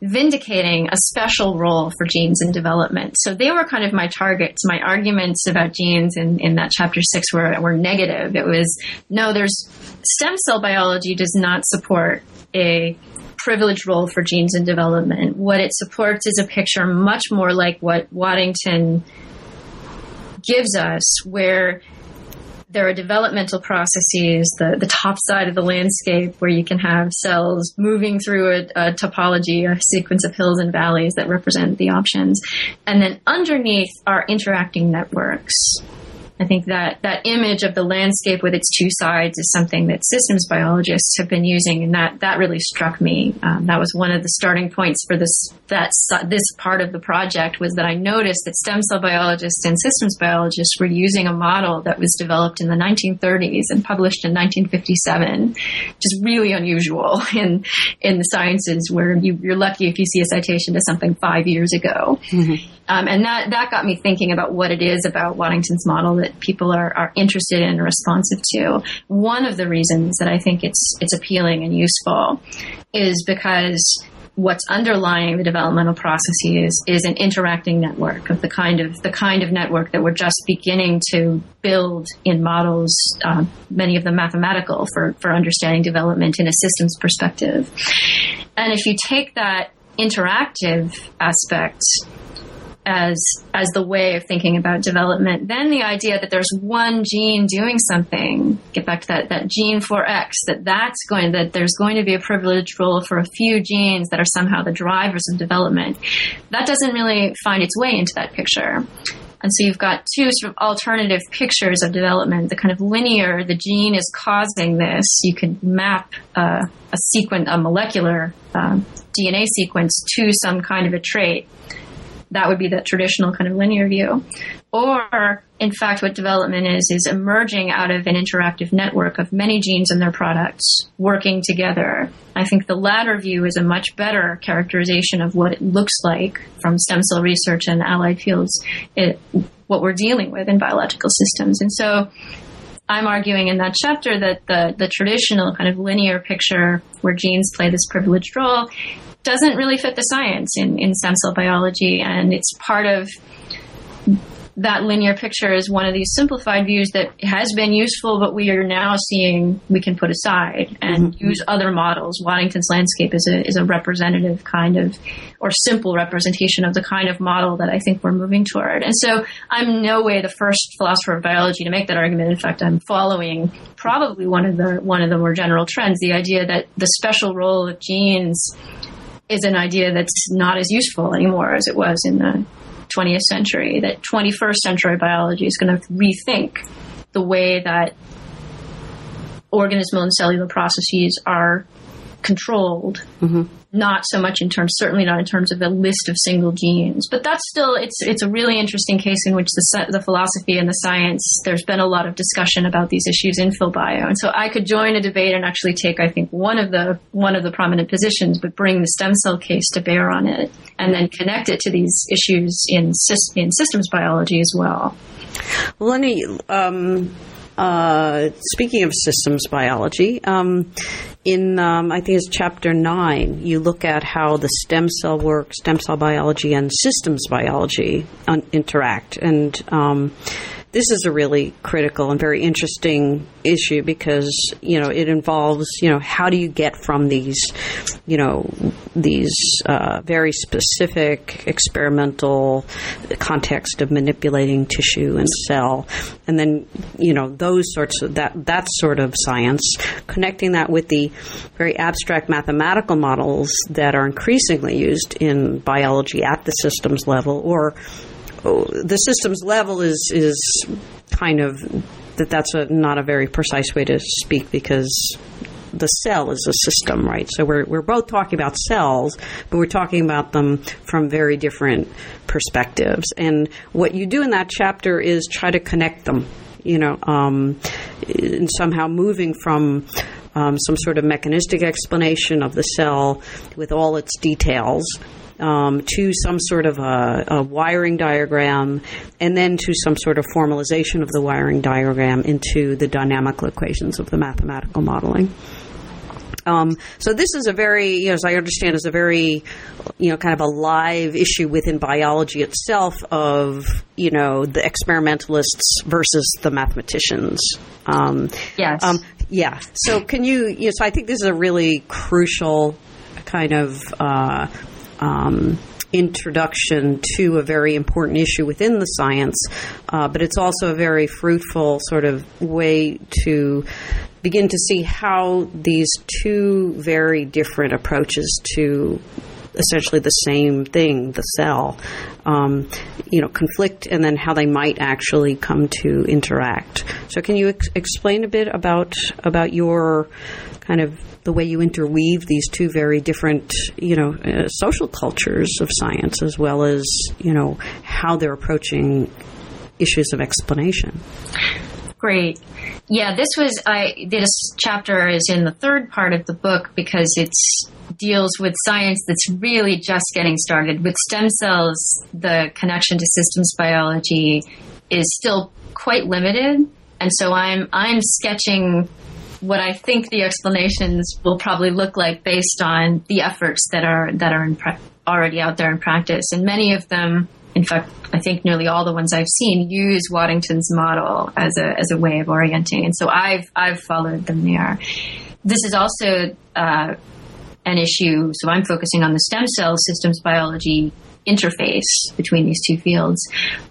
vindicating a special role for genes in development. So they were kind of my targets. My arguments about genes in, in that chapter six were, were negative. It was, no, there's stem cell biology does not support a privileged role for genes in development. What it supports is a picture much more like what Waddington gives us, where there are developmental processes, the, the top side of the landscape where you can have cells moving through a, a, topology, a sequence of hills and valleys that represent the options. And then underneath are interacting networks I think that that image of the landscape with its two sides is something that systems biologists have been using, and that that really struck me. Um, that was one of the starting points for this that this part of the project was that I noticed that stem cell biologists and systems biologists were using a model that was developed in the 1930s and published in 1957, which is really unusual in in the sciences where you, are lucky if you see a citation to something five years ago. Mm-hmm. Um, and that, that got me thinking about what it is about Waddington's model that people are, are interested in and responsive to. One of the reasons that I think it's, it's appealing and useful is because what's underlying the developmental processes is an interacting network of the kind of the kind of network that we're just beginning to build in models, uh, many of them mathematical, for for understanding development in a systems perspective. And if you take that interactive aspect as as the way of thinking about development. Then the idea that there's one gene doing something, get back to that that gene for X, that that's going that there's going to be a privileged role for a few genes that are somehow the drivers of development. That doesn't really find its way into that picture. And so you've got two sort of alternative pictures of development. The kind of linear, the gene is causing this. You can map uh, a sequence, a molecular uh, DNA sequence to some kind of a trait that would be the traditional kind of linear view. Or, in fact, what development is, is emerging out of an interactive network of many genes and their products working together. I think the latter view is a much better characterization of what it looks like from stem cell research and allied fields, it, what we're dealing with in biological systems. And so, I'm arguing in that chapter that the, the traditional kind of linear picture where genes play this privileged role doesn't really fit the science in, in stem cell biology, and it's part of that linear picture is one of these simplified views that has been useful, but we are now seeing we can put aside and mm-hmm. use other models. Waddington's landscape is a is a representative kind of or simple representation of the kind of model that I think we're moving toward. And so I'm no way the first philosopher of biology to make that argument. In fact, I'm following probably one of the one of the more general trends, the idea that the special role of genes is an idea that's not as useful anymore as it was in the 20th century. That 21st century biology is going to rethink the way that organismal and cellular processes are controlled. Mm-hmm. Not so much in terms, certainly not in terms of a list of single genes, but that's still it's it's a really interesting case in which the the philosophy and the science. There's been a lot of discussion about these issues in philbio, and so I could join a debate and actually take I think one of the one of the prominent positions, but bring the stem cell case to bear on it, and then connect it to these issues in in systems biology as well. Well, Lenny, um, uh, speaking of systems biology, um, in um, I think it's chapter nine, you look at how the stem cell work, stem cell biology, and systems biology un- interact, and um, this is a really critical and very interesting issue because you know it involves you know how do you get from these you know these uh, very specific experimental context of manipulating tissue and cell and then you know those sorts of that that sort of science connecting that with the very abstract mathematical models that are increasingly used in biology at the systems level or the systems level is is kind of that that's a, not a very precise way to speak because the cell is a system, right? So we're we're both talking about cells, but we're talking about them from very different perspectives. And what you do in that chapter is try to connect them, you know, um, and somehow moving from um, some sort of mechanistic explanation of the cell with all its details um, to some sort of a, a, wiring diagram, and then to some sort of formalization of the wiring diagram into the dynamical equations of the mathematical modeling. Um, so this is a very, you know, as I understand, is a very, you know, kind of a live issue within biology itself of, you know, the experimentalists versus the mathematicians. Um, yes. Um, yeah. So can you, you know, so I think this is a really crucial kind of uh, um, introduction to a very important issue within the science, uh, but it's also a very fruitful sort of way to begin to see how these two very different approaches to essentially the same thing, the cell, um, you know, conflict, and then how they might actually come to interact. So, can you ex- explain a bit about about your kind of the way you interweave these two very different, you know, uh, social cultures of science, as well as you know how they're approaching issues of explanation. Great. Yeah, this was I this chapter is in the third part of the book because it deals with science that's really just getting started. With stem cells, the connection to systems biology is still quite limited, and so I'm I'm sketching what I think the explanations will probably look like based on the efforts that are that are already out there in practice, and many of them, in fact, I think nearly all the ones I've seen use Waddington's model as a as a way of orienting, and so I've I've followed them there. This is also uh, an issue. So I'm focusing on the stem cell systems biology interface between these two fields.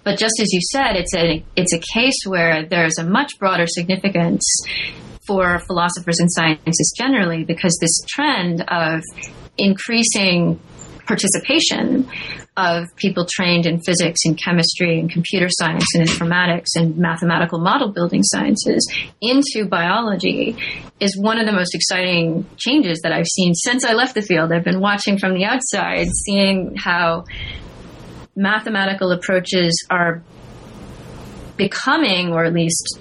But just as you said, it's a it's a case where there's a much broader significance for philosophers and scientists generally because this trend of increasing participation of people trained in physics and chemistry and computer science and informatics and mathematical model building sciences into biology is one of the most exciting changes that I've seen since I left the field. I've been watching from the outside, seeing how mathematical approaches are becoming, or at least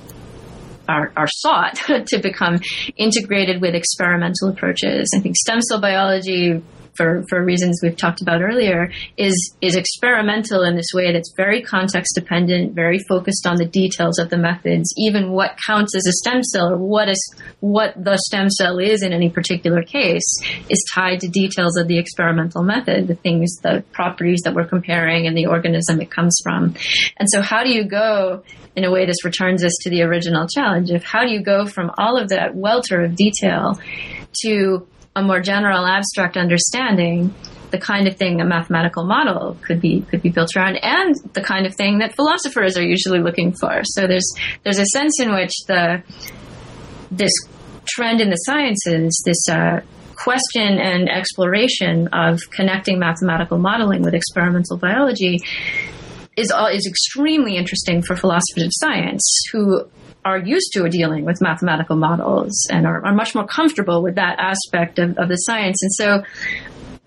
are, are sought to become integrated with experimental approaches. I think stem cell biology for, for reasons we've talked about earlier, is is experimental in this way that's very context dependent, very focused on the details of the methods, even what counts as a stem cell or what is what the stem cell is in any particular case is tied to details of the experimental method, the things, the properties that we're comparing and the organism it comes from. And so how do you go in a way this returns us to the original challenge of how do you go from all of that welter of detail to a more general abstract understanding the kind of thing a mathematical model could be could be built around and the kind of thing that philosophers are usually looking for. So there's there's a sense in which the this trend in the sciences this uh, question and exploration of connecting mathematical modeling with experimental biology is all, is extremely interesting for philosophers of science who are used to dealing with mathematical models and are, are much more comfortable with that aspect of, of the science. And so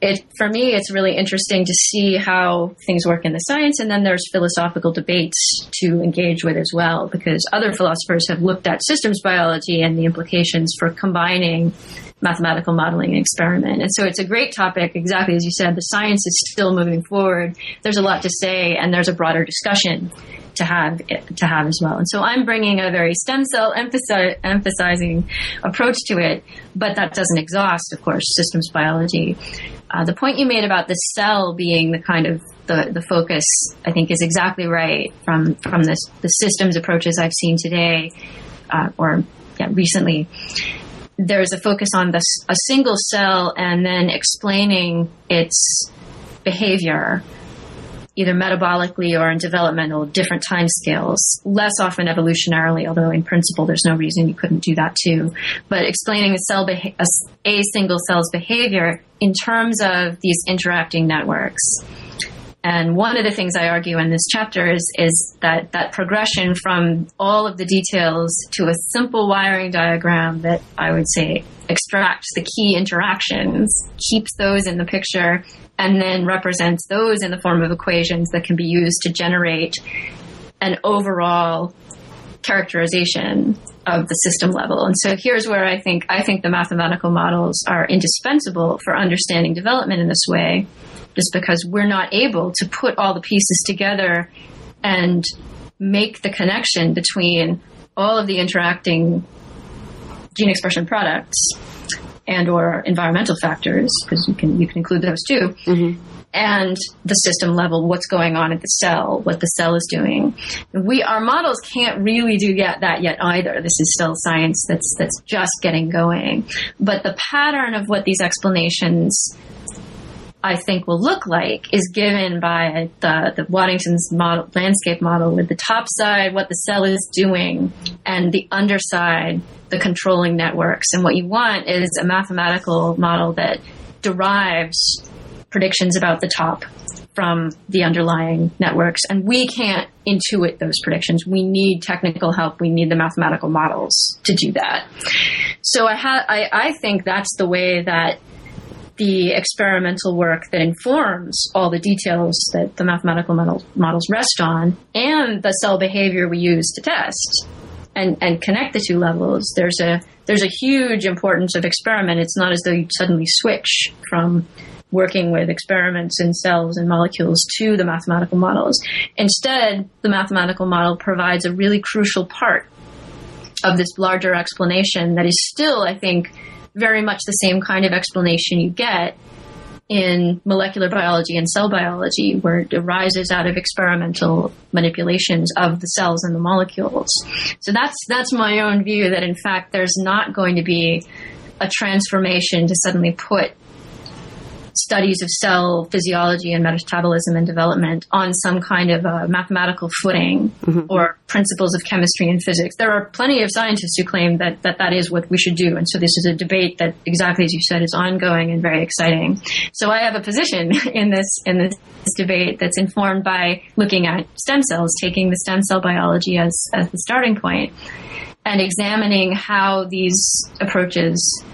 it for me it's really interesting to see how things work in the science. And then there's philosophical debates to engage with as well because other philosophers have looked at systems biology and the implications for combining mathematical modeling and experiment. And so it's a great topic. Exactly as you said the science is still moving forward. There's a lot to say and there's a broader discussion to have to have as well. And so I'm bringing a very stem cell emphasi- emphasizing approach to it, but that doesn't exhaust, of course, systems biology. Uh, the point you made about the cell being the kind of the, the focus, I think, is exactly right from from this the systems approaches I've seen today, uh, or yeah, recently. There's a focus on the, a single cell and then explaining its behavior either metabolically or in developmental different time scales, less often evolutionarily, although in principle there's no reason you couldn't do that too. But explaining a cell beha- a, a single cell's behavior in terms of these interacting networks. And one of the things I argue in this chapter is, is that that progression from all of the details to a simple wiring diagram that I would say extracts the key interactions, keeps those in the picture, and then represents those in the form of equations that can be used to generate an overall characterization of the system level. And so here's where I think I think the mathematical models are indispensable for understanding development in this way, just because we're not able to put all the pieces together and make the connection between all of the interacting gene expression products and or environmental factors because you can you can include those too. Mm-hmm. And the system level, what's going on at the cell, what the cell is doing. We our models can't really do yet that yet either. This is still science that's that's just getting going. But the pattern of what these explanations I think will look like is given by the, the Waddington's model, landscape model with the top side, what the cell is doing, and the underside, the controlling networks. And what you want is a mathematical model that derives predictions about the top from the underlying networks. And we can't intuit those predictions. We need technical help. We need the mathematical models to do that. So I, ha- I, I think that's the way that the experimental work that informs all the details that the mathematical model, models rest on and the cell behavior we use to test and, and connect the two levels, there's a there's a huge importance of experiment. It's not as though you suddenly switch from working with experiments in cells and molecules to the mathematical models. Instead, the mathematical model provides a really crucial part of this larger explanation that is still, I think, very much the same kind of explanation you get in molecular biology and cell biology, where it arises out of experimental manipulations of the cells and the molecules. So that's that's my own view that in fact there's not going to be a transformation to suddenly put studies of cell physiology and metabolism and development on some kind of a mathematical footing mm-hmm. or principles of chemistry and physics. There are plenty of scientists who claim that, that that is what we should do. And so this is a debate that exactly as you said is ongoing and very exciting. So I have a position in this, in this debate that's informed by looking at stem cells, taking the stem cell biology as, as the starting point and examining how these approaches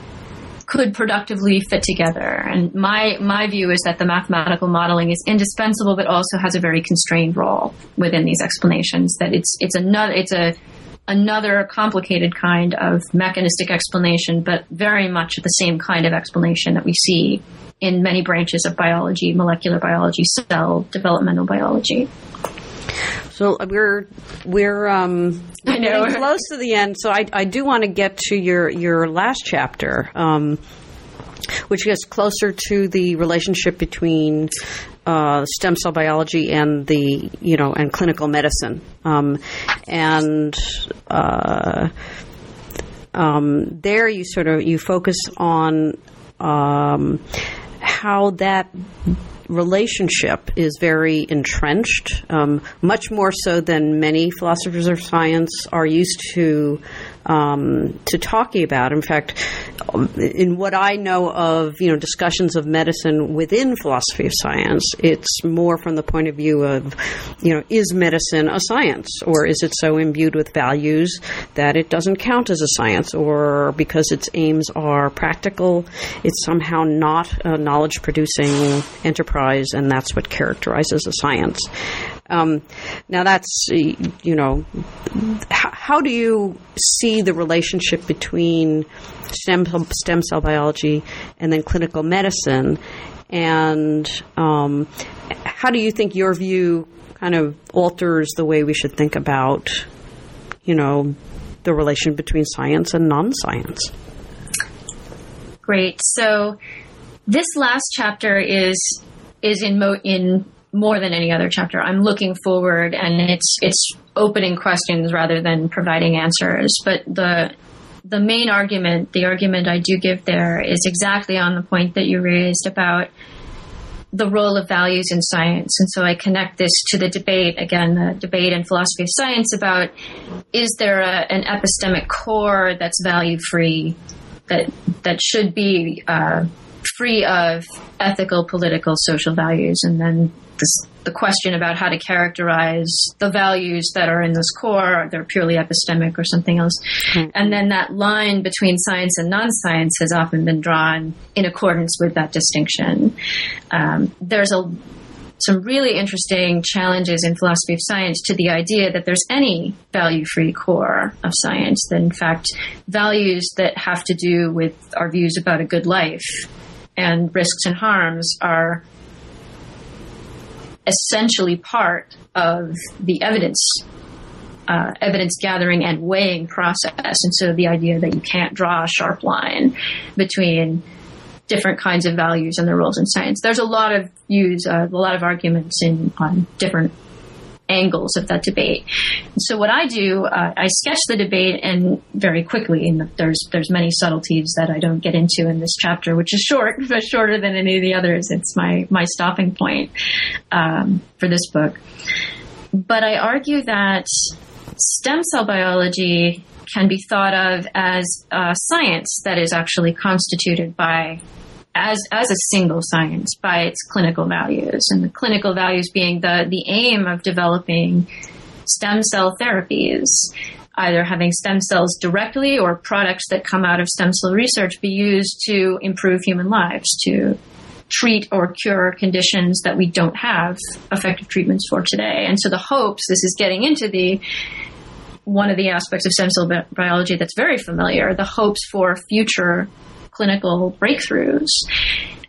could productively fit together. And my my view is that the mathematical modeling is indispensable, but also has a very constrained role within these explanations. That it's it's another it's a another complicated kind of mechanistic explanation, but very much the same kind of explanation that we see in many branches of biology, molecular biology, cell developmental biology. So uh, we're we're um, I know close to the end. So I, I do want to get to your your last chapter, um, which gets closer to the relationship between uh, stem cell biology and the you know and clinical medicine, um, and. Uh, um, there, you sort of you focus on um, how that relationship is very entrenched, um, much more so than many philosophers of science are used to um, to talking about. In fact, in what I know of, you know, discussions of medicine within philosophy of science, it's more from the point of view of, you know, is medicine a science, or is it so imbued with values that it doesn't count as a science, or because its aims are practical, it's somehow not a knowledge producing enterprise, and that's what characterizes a science. Um, now, that's, you know, how, do you see the relationship between stem, stem cell biology and then clinical medicine? And um, how do you think your view kind of alters the way we should think about, you know, the relation between science and non science? Great. So, this last chapter is is in mo- in more than any other chapter. I'm looking forward, and it's it's opening questions rather than providing answers. But the the main argument, the argument I do give there, is exactly on the point that you raised about the role of values in science. And so I connect this to the debate, again, the debate in philosophy of science about is there a, an epistemic core that's value free, that, that should be uh, free of ethical, political, social values? And then this, the question about how to characterize the values that are in this core, they're purely epistemic or something else. Mm-hmm. And then that line between science and non science has often been drawn in accordance with that distinction. Um, there's a some really interesting challenges in philosophy of science to the idea that there's any value free core of science, that in fact, values that have to do with our views about a good life and risks and harms are essentially part of the evidence uh, evidence gathering and weighing process. And so the idea that you can't draw a sharp line between different kinds of values and their roles in science. There's a lot of views, uh, a lot of arguments in on different angles of that debate. So what I do, uh, I sketch the debate and very quickly, and there's there's many subtleties that I don't get into in this chapter, which is short, but shorter than any of the others. It's my my stopping point um, for this book. But I argue that stem cell biology can be thought of as a science that is actually constituted by as as a single science by its clinical values, and the clinical values being the the aim of developing stem cell therapies, either having stem cells directly or products that come out of stem cell research be used to improve human lives, to treat or cure conditions that we don't have effective treatments for today. And so the hopes, this is getting into the one of the aspects of stem cell biology that's very familiar, the hopes for future clinical breakthroughs.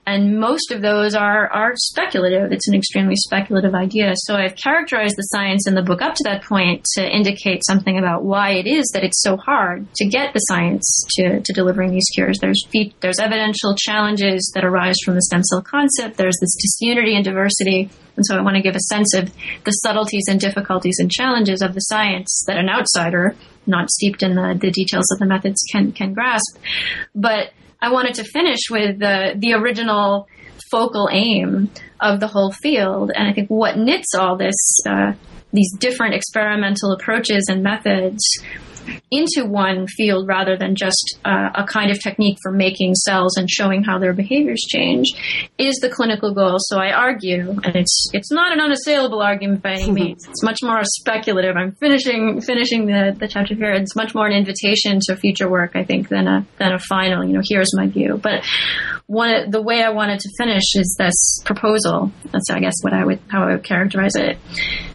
And most of those are, are speculative. It's an extremely speculative idea. So I've characterized the science in the book up to that point to indicate something about why it is that it's so hard to get the science to, to delivering these cures. There's, there's evidential challenges that arise from the stem cell concept. There's this disunity and diversity. And so I want to give a sense of the subtleties and difficulties and challenges of the science that an outsider, not steeped in the, the details of the methods, can, can grasp. But I wanted to finish with the the original focal aim of the whole field, and I think what knits all this uh, these different experimental approaches and methods into one field rather than just uh, a kind of technique for making cells and showing how their behaviors change is the clinical goal. So I argue, and it's it's not an unassailable argument by any means. It's much more speculative. I'm finishing finishing the, the chapter here. It's much more an invitation to future work, I think, than a than a final. You know, here's my view. But one the way I wanted to finish is this proposal. That's I guess what I would how I would characterize it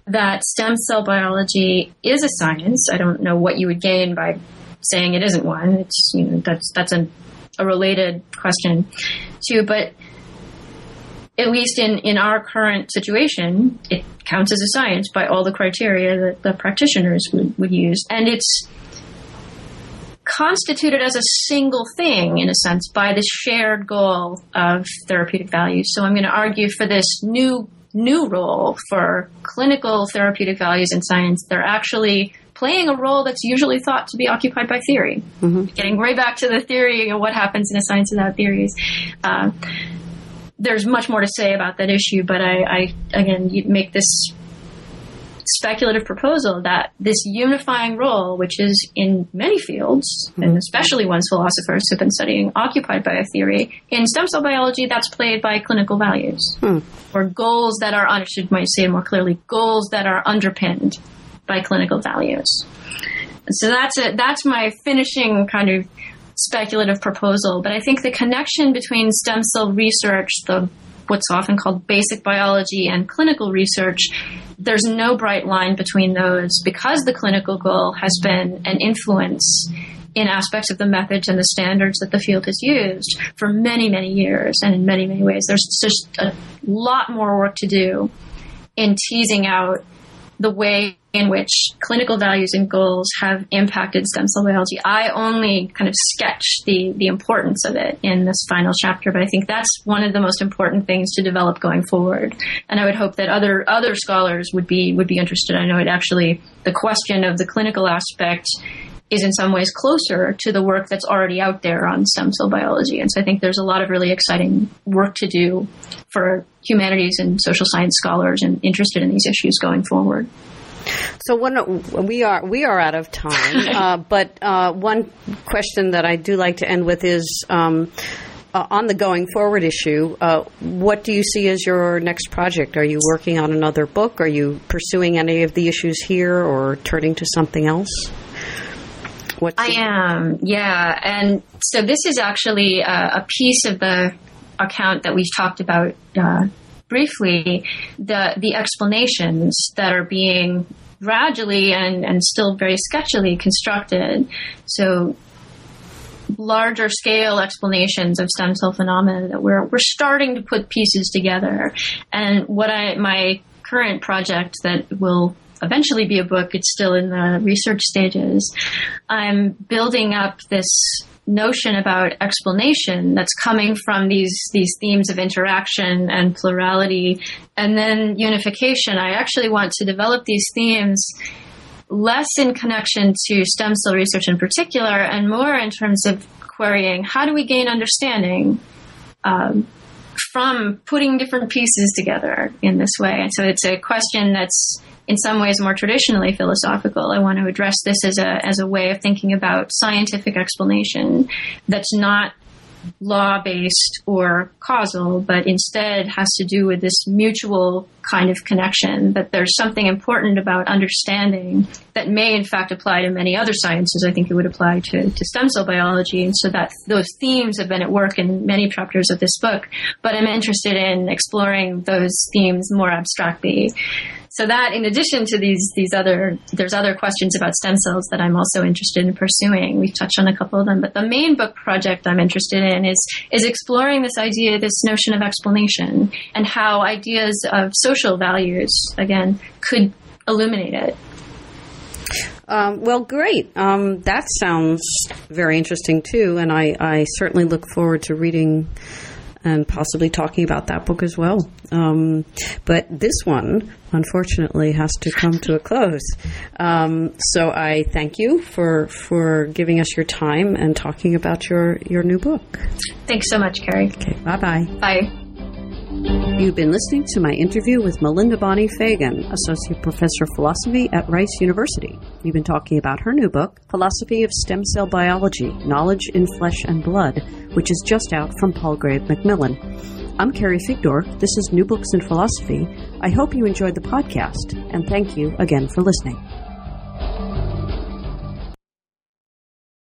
that stem cell biology is a science. I don't know what you would gain by saying it isn't one. It's you know that's that's a, a related question too, but at least in, in our current situation, it counts as a science by all the criteria that the practitioners would, would use. And it's constituted as a single thing, in a sense, by this shared goal of therapeutic value. So I'm going to argue for this new new role for clinical therapeutic values in science. They're actually playing a role that's usually thought to be occupied by theory. Mm-hmm. Getting right back to the theory of what happens in a science without theories. Uh, there's much more to say about that issue, but I, I again make this speculative proposal that this unifying role, which is in many fields, mm-hmm. and especially ones philosophers have been studying occupied by a theory, in stem cell biology, that's played by clinical values hmm. or goals that are, I should might say more clearly, goals that are underpinned by clinical values. So that's it. That's my finishing kind of speculative proposal. But I think the connection between stem cell research, the what's often called basic biology and clinical research, there's no bright line between those because the clinical goal has been an influence in aspects of the methods and the standards that the field has used for many, many years and in many, many ways. There's just a lot more work to do in teasing out the way in which clinical values and goals have impacted stem cell biology. I only kind of sketch the, the importance of it in this final chapter, but I think that's one of the most important things to develop going forward. And I would hope that other other scholars would be would be interested. I know it actually the question of the clinical aspect is in some ways closer to the work that's already out there on stem cell biology. And so I think there's a lot of really exciting work to do for humanities and social science scholars and interested in these issues going forward. So one, we are we are out of time, uh, but uh, one question that I do like to end with is. Um, uh, on the going forward issue, uh, what do you see as your next project? Are you working on another book? Are you pursuing any of the issues here or turning to something else? I am, yeah. And so this is actually a, a piece of the account that we've talked about uh, briefly. The the explanations that are being gradually and, and still very sketchily constructed. So larger scale explanations of stem cell phenomena that we're we're starting to put pieces together. And what I my current project that will eventually be a book. It's still in the research stages. I'm building up this notion about explanation that's coming from these these themes of interaction and plurality and then unification. I actually want to develop these themes less in connection to stem cell research in particular and more in terms of querying how do we gain understanding um, from putting different pieces together in this way. And so it's a question that's in some ways more traditionally philosophical. I want to address this as a as a way of thinking about scientific explanation that's not law based or causal, but instead has to do with this mutual kind of connection that there's something important about understanding that may in fact apply to many other sciences. I think it would apply to, to stem cell biology. And so that those themes have been at work in many chapters of this book, but I'm interested in exploring those themes more abstractly so that in addition to these these other there's other questions about stem cells that I'm also interested in pursuing. We've touched on a couple of them, but the main book project I'm interested in is is exploring this idea, this notion of explanation, and how ideas of social values again could illuminate it. Um, well, great. Um, that sounds very interesting too, and I, I certainly look forward to reading and possibly talking about that book as well. Um, but this one, unfortunately, has to come to a close. Um, so I thank you for for giving us your time and talking about your your new book. Thanks so much, Carrie. Okay, bye bye. You've been listening to my interview with Melinda Bonnie Fagan, Associate Professor of Philosophy at Rice University. We've been talking about her new book, Philosophy of Stem Cell Biology Knowledge in Flesh and Blood, which is just out from Palgrave Macmillan. I'm Carrie Figdor. This is New Books in Philosophy. I hope you enjoyed the podcast, and thank you again for listening.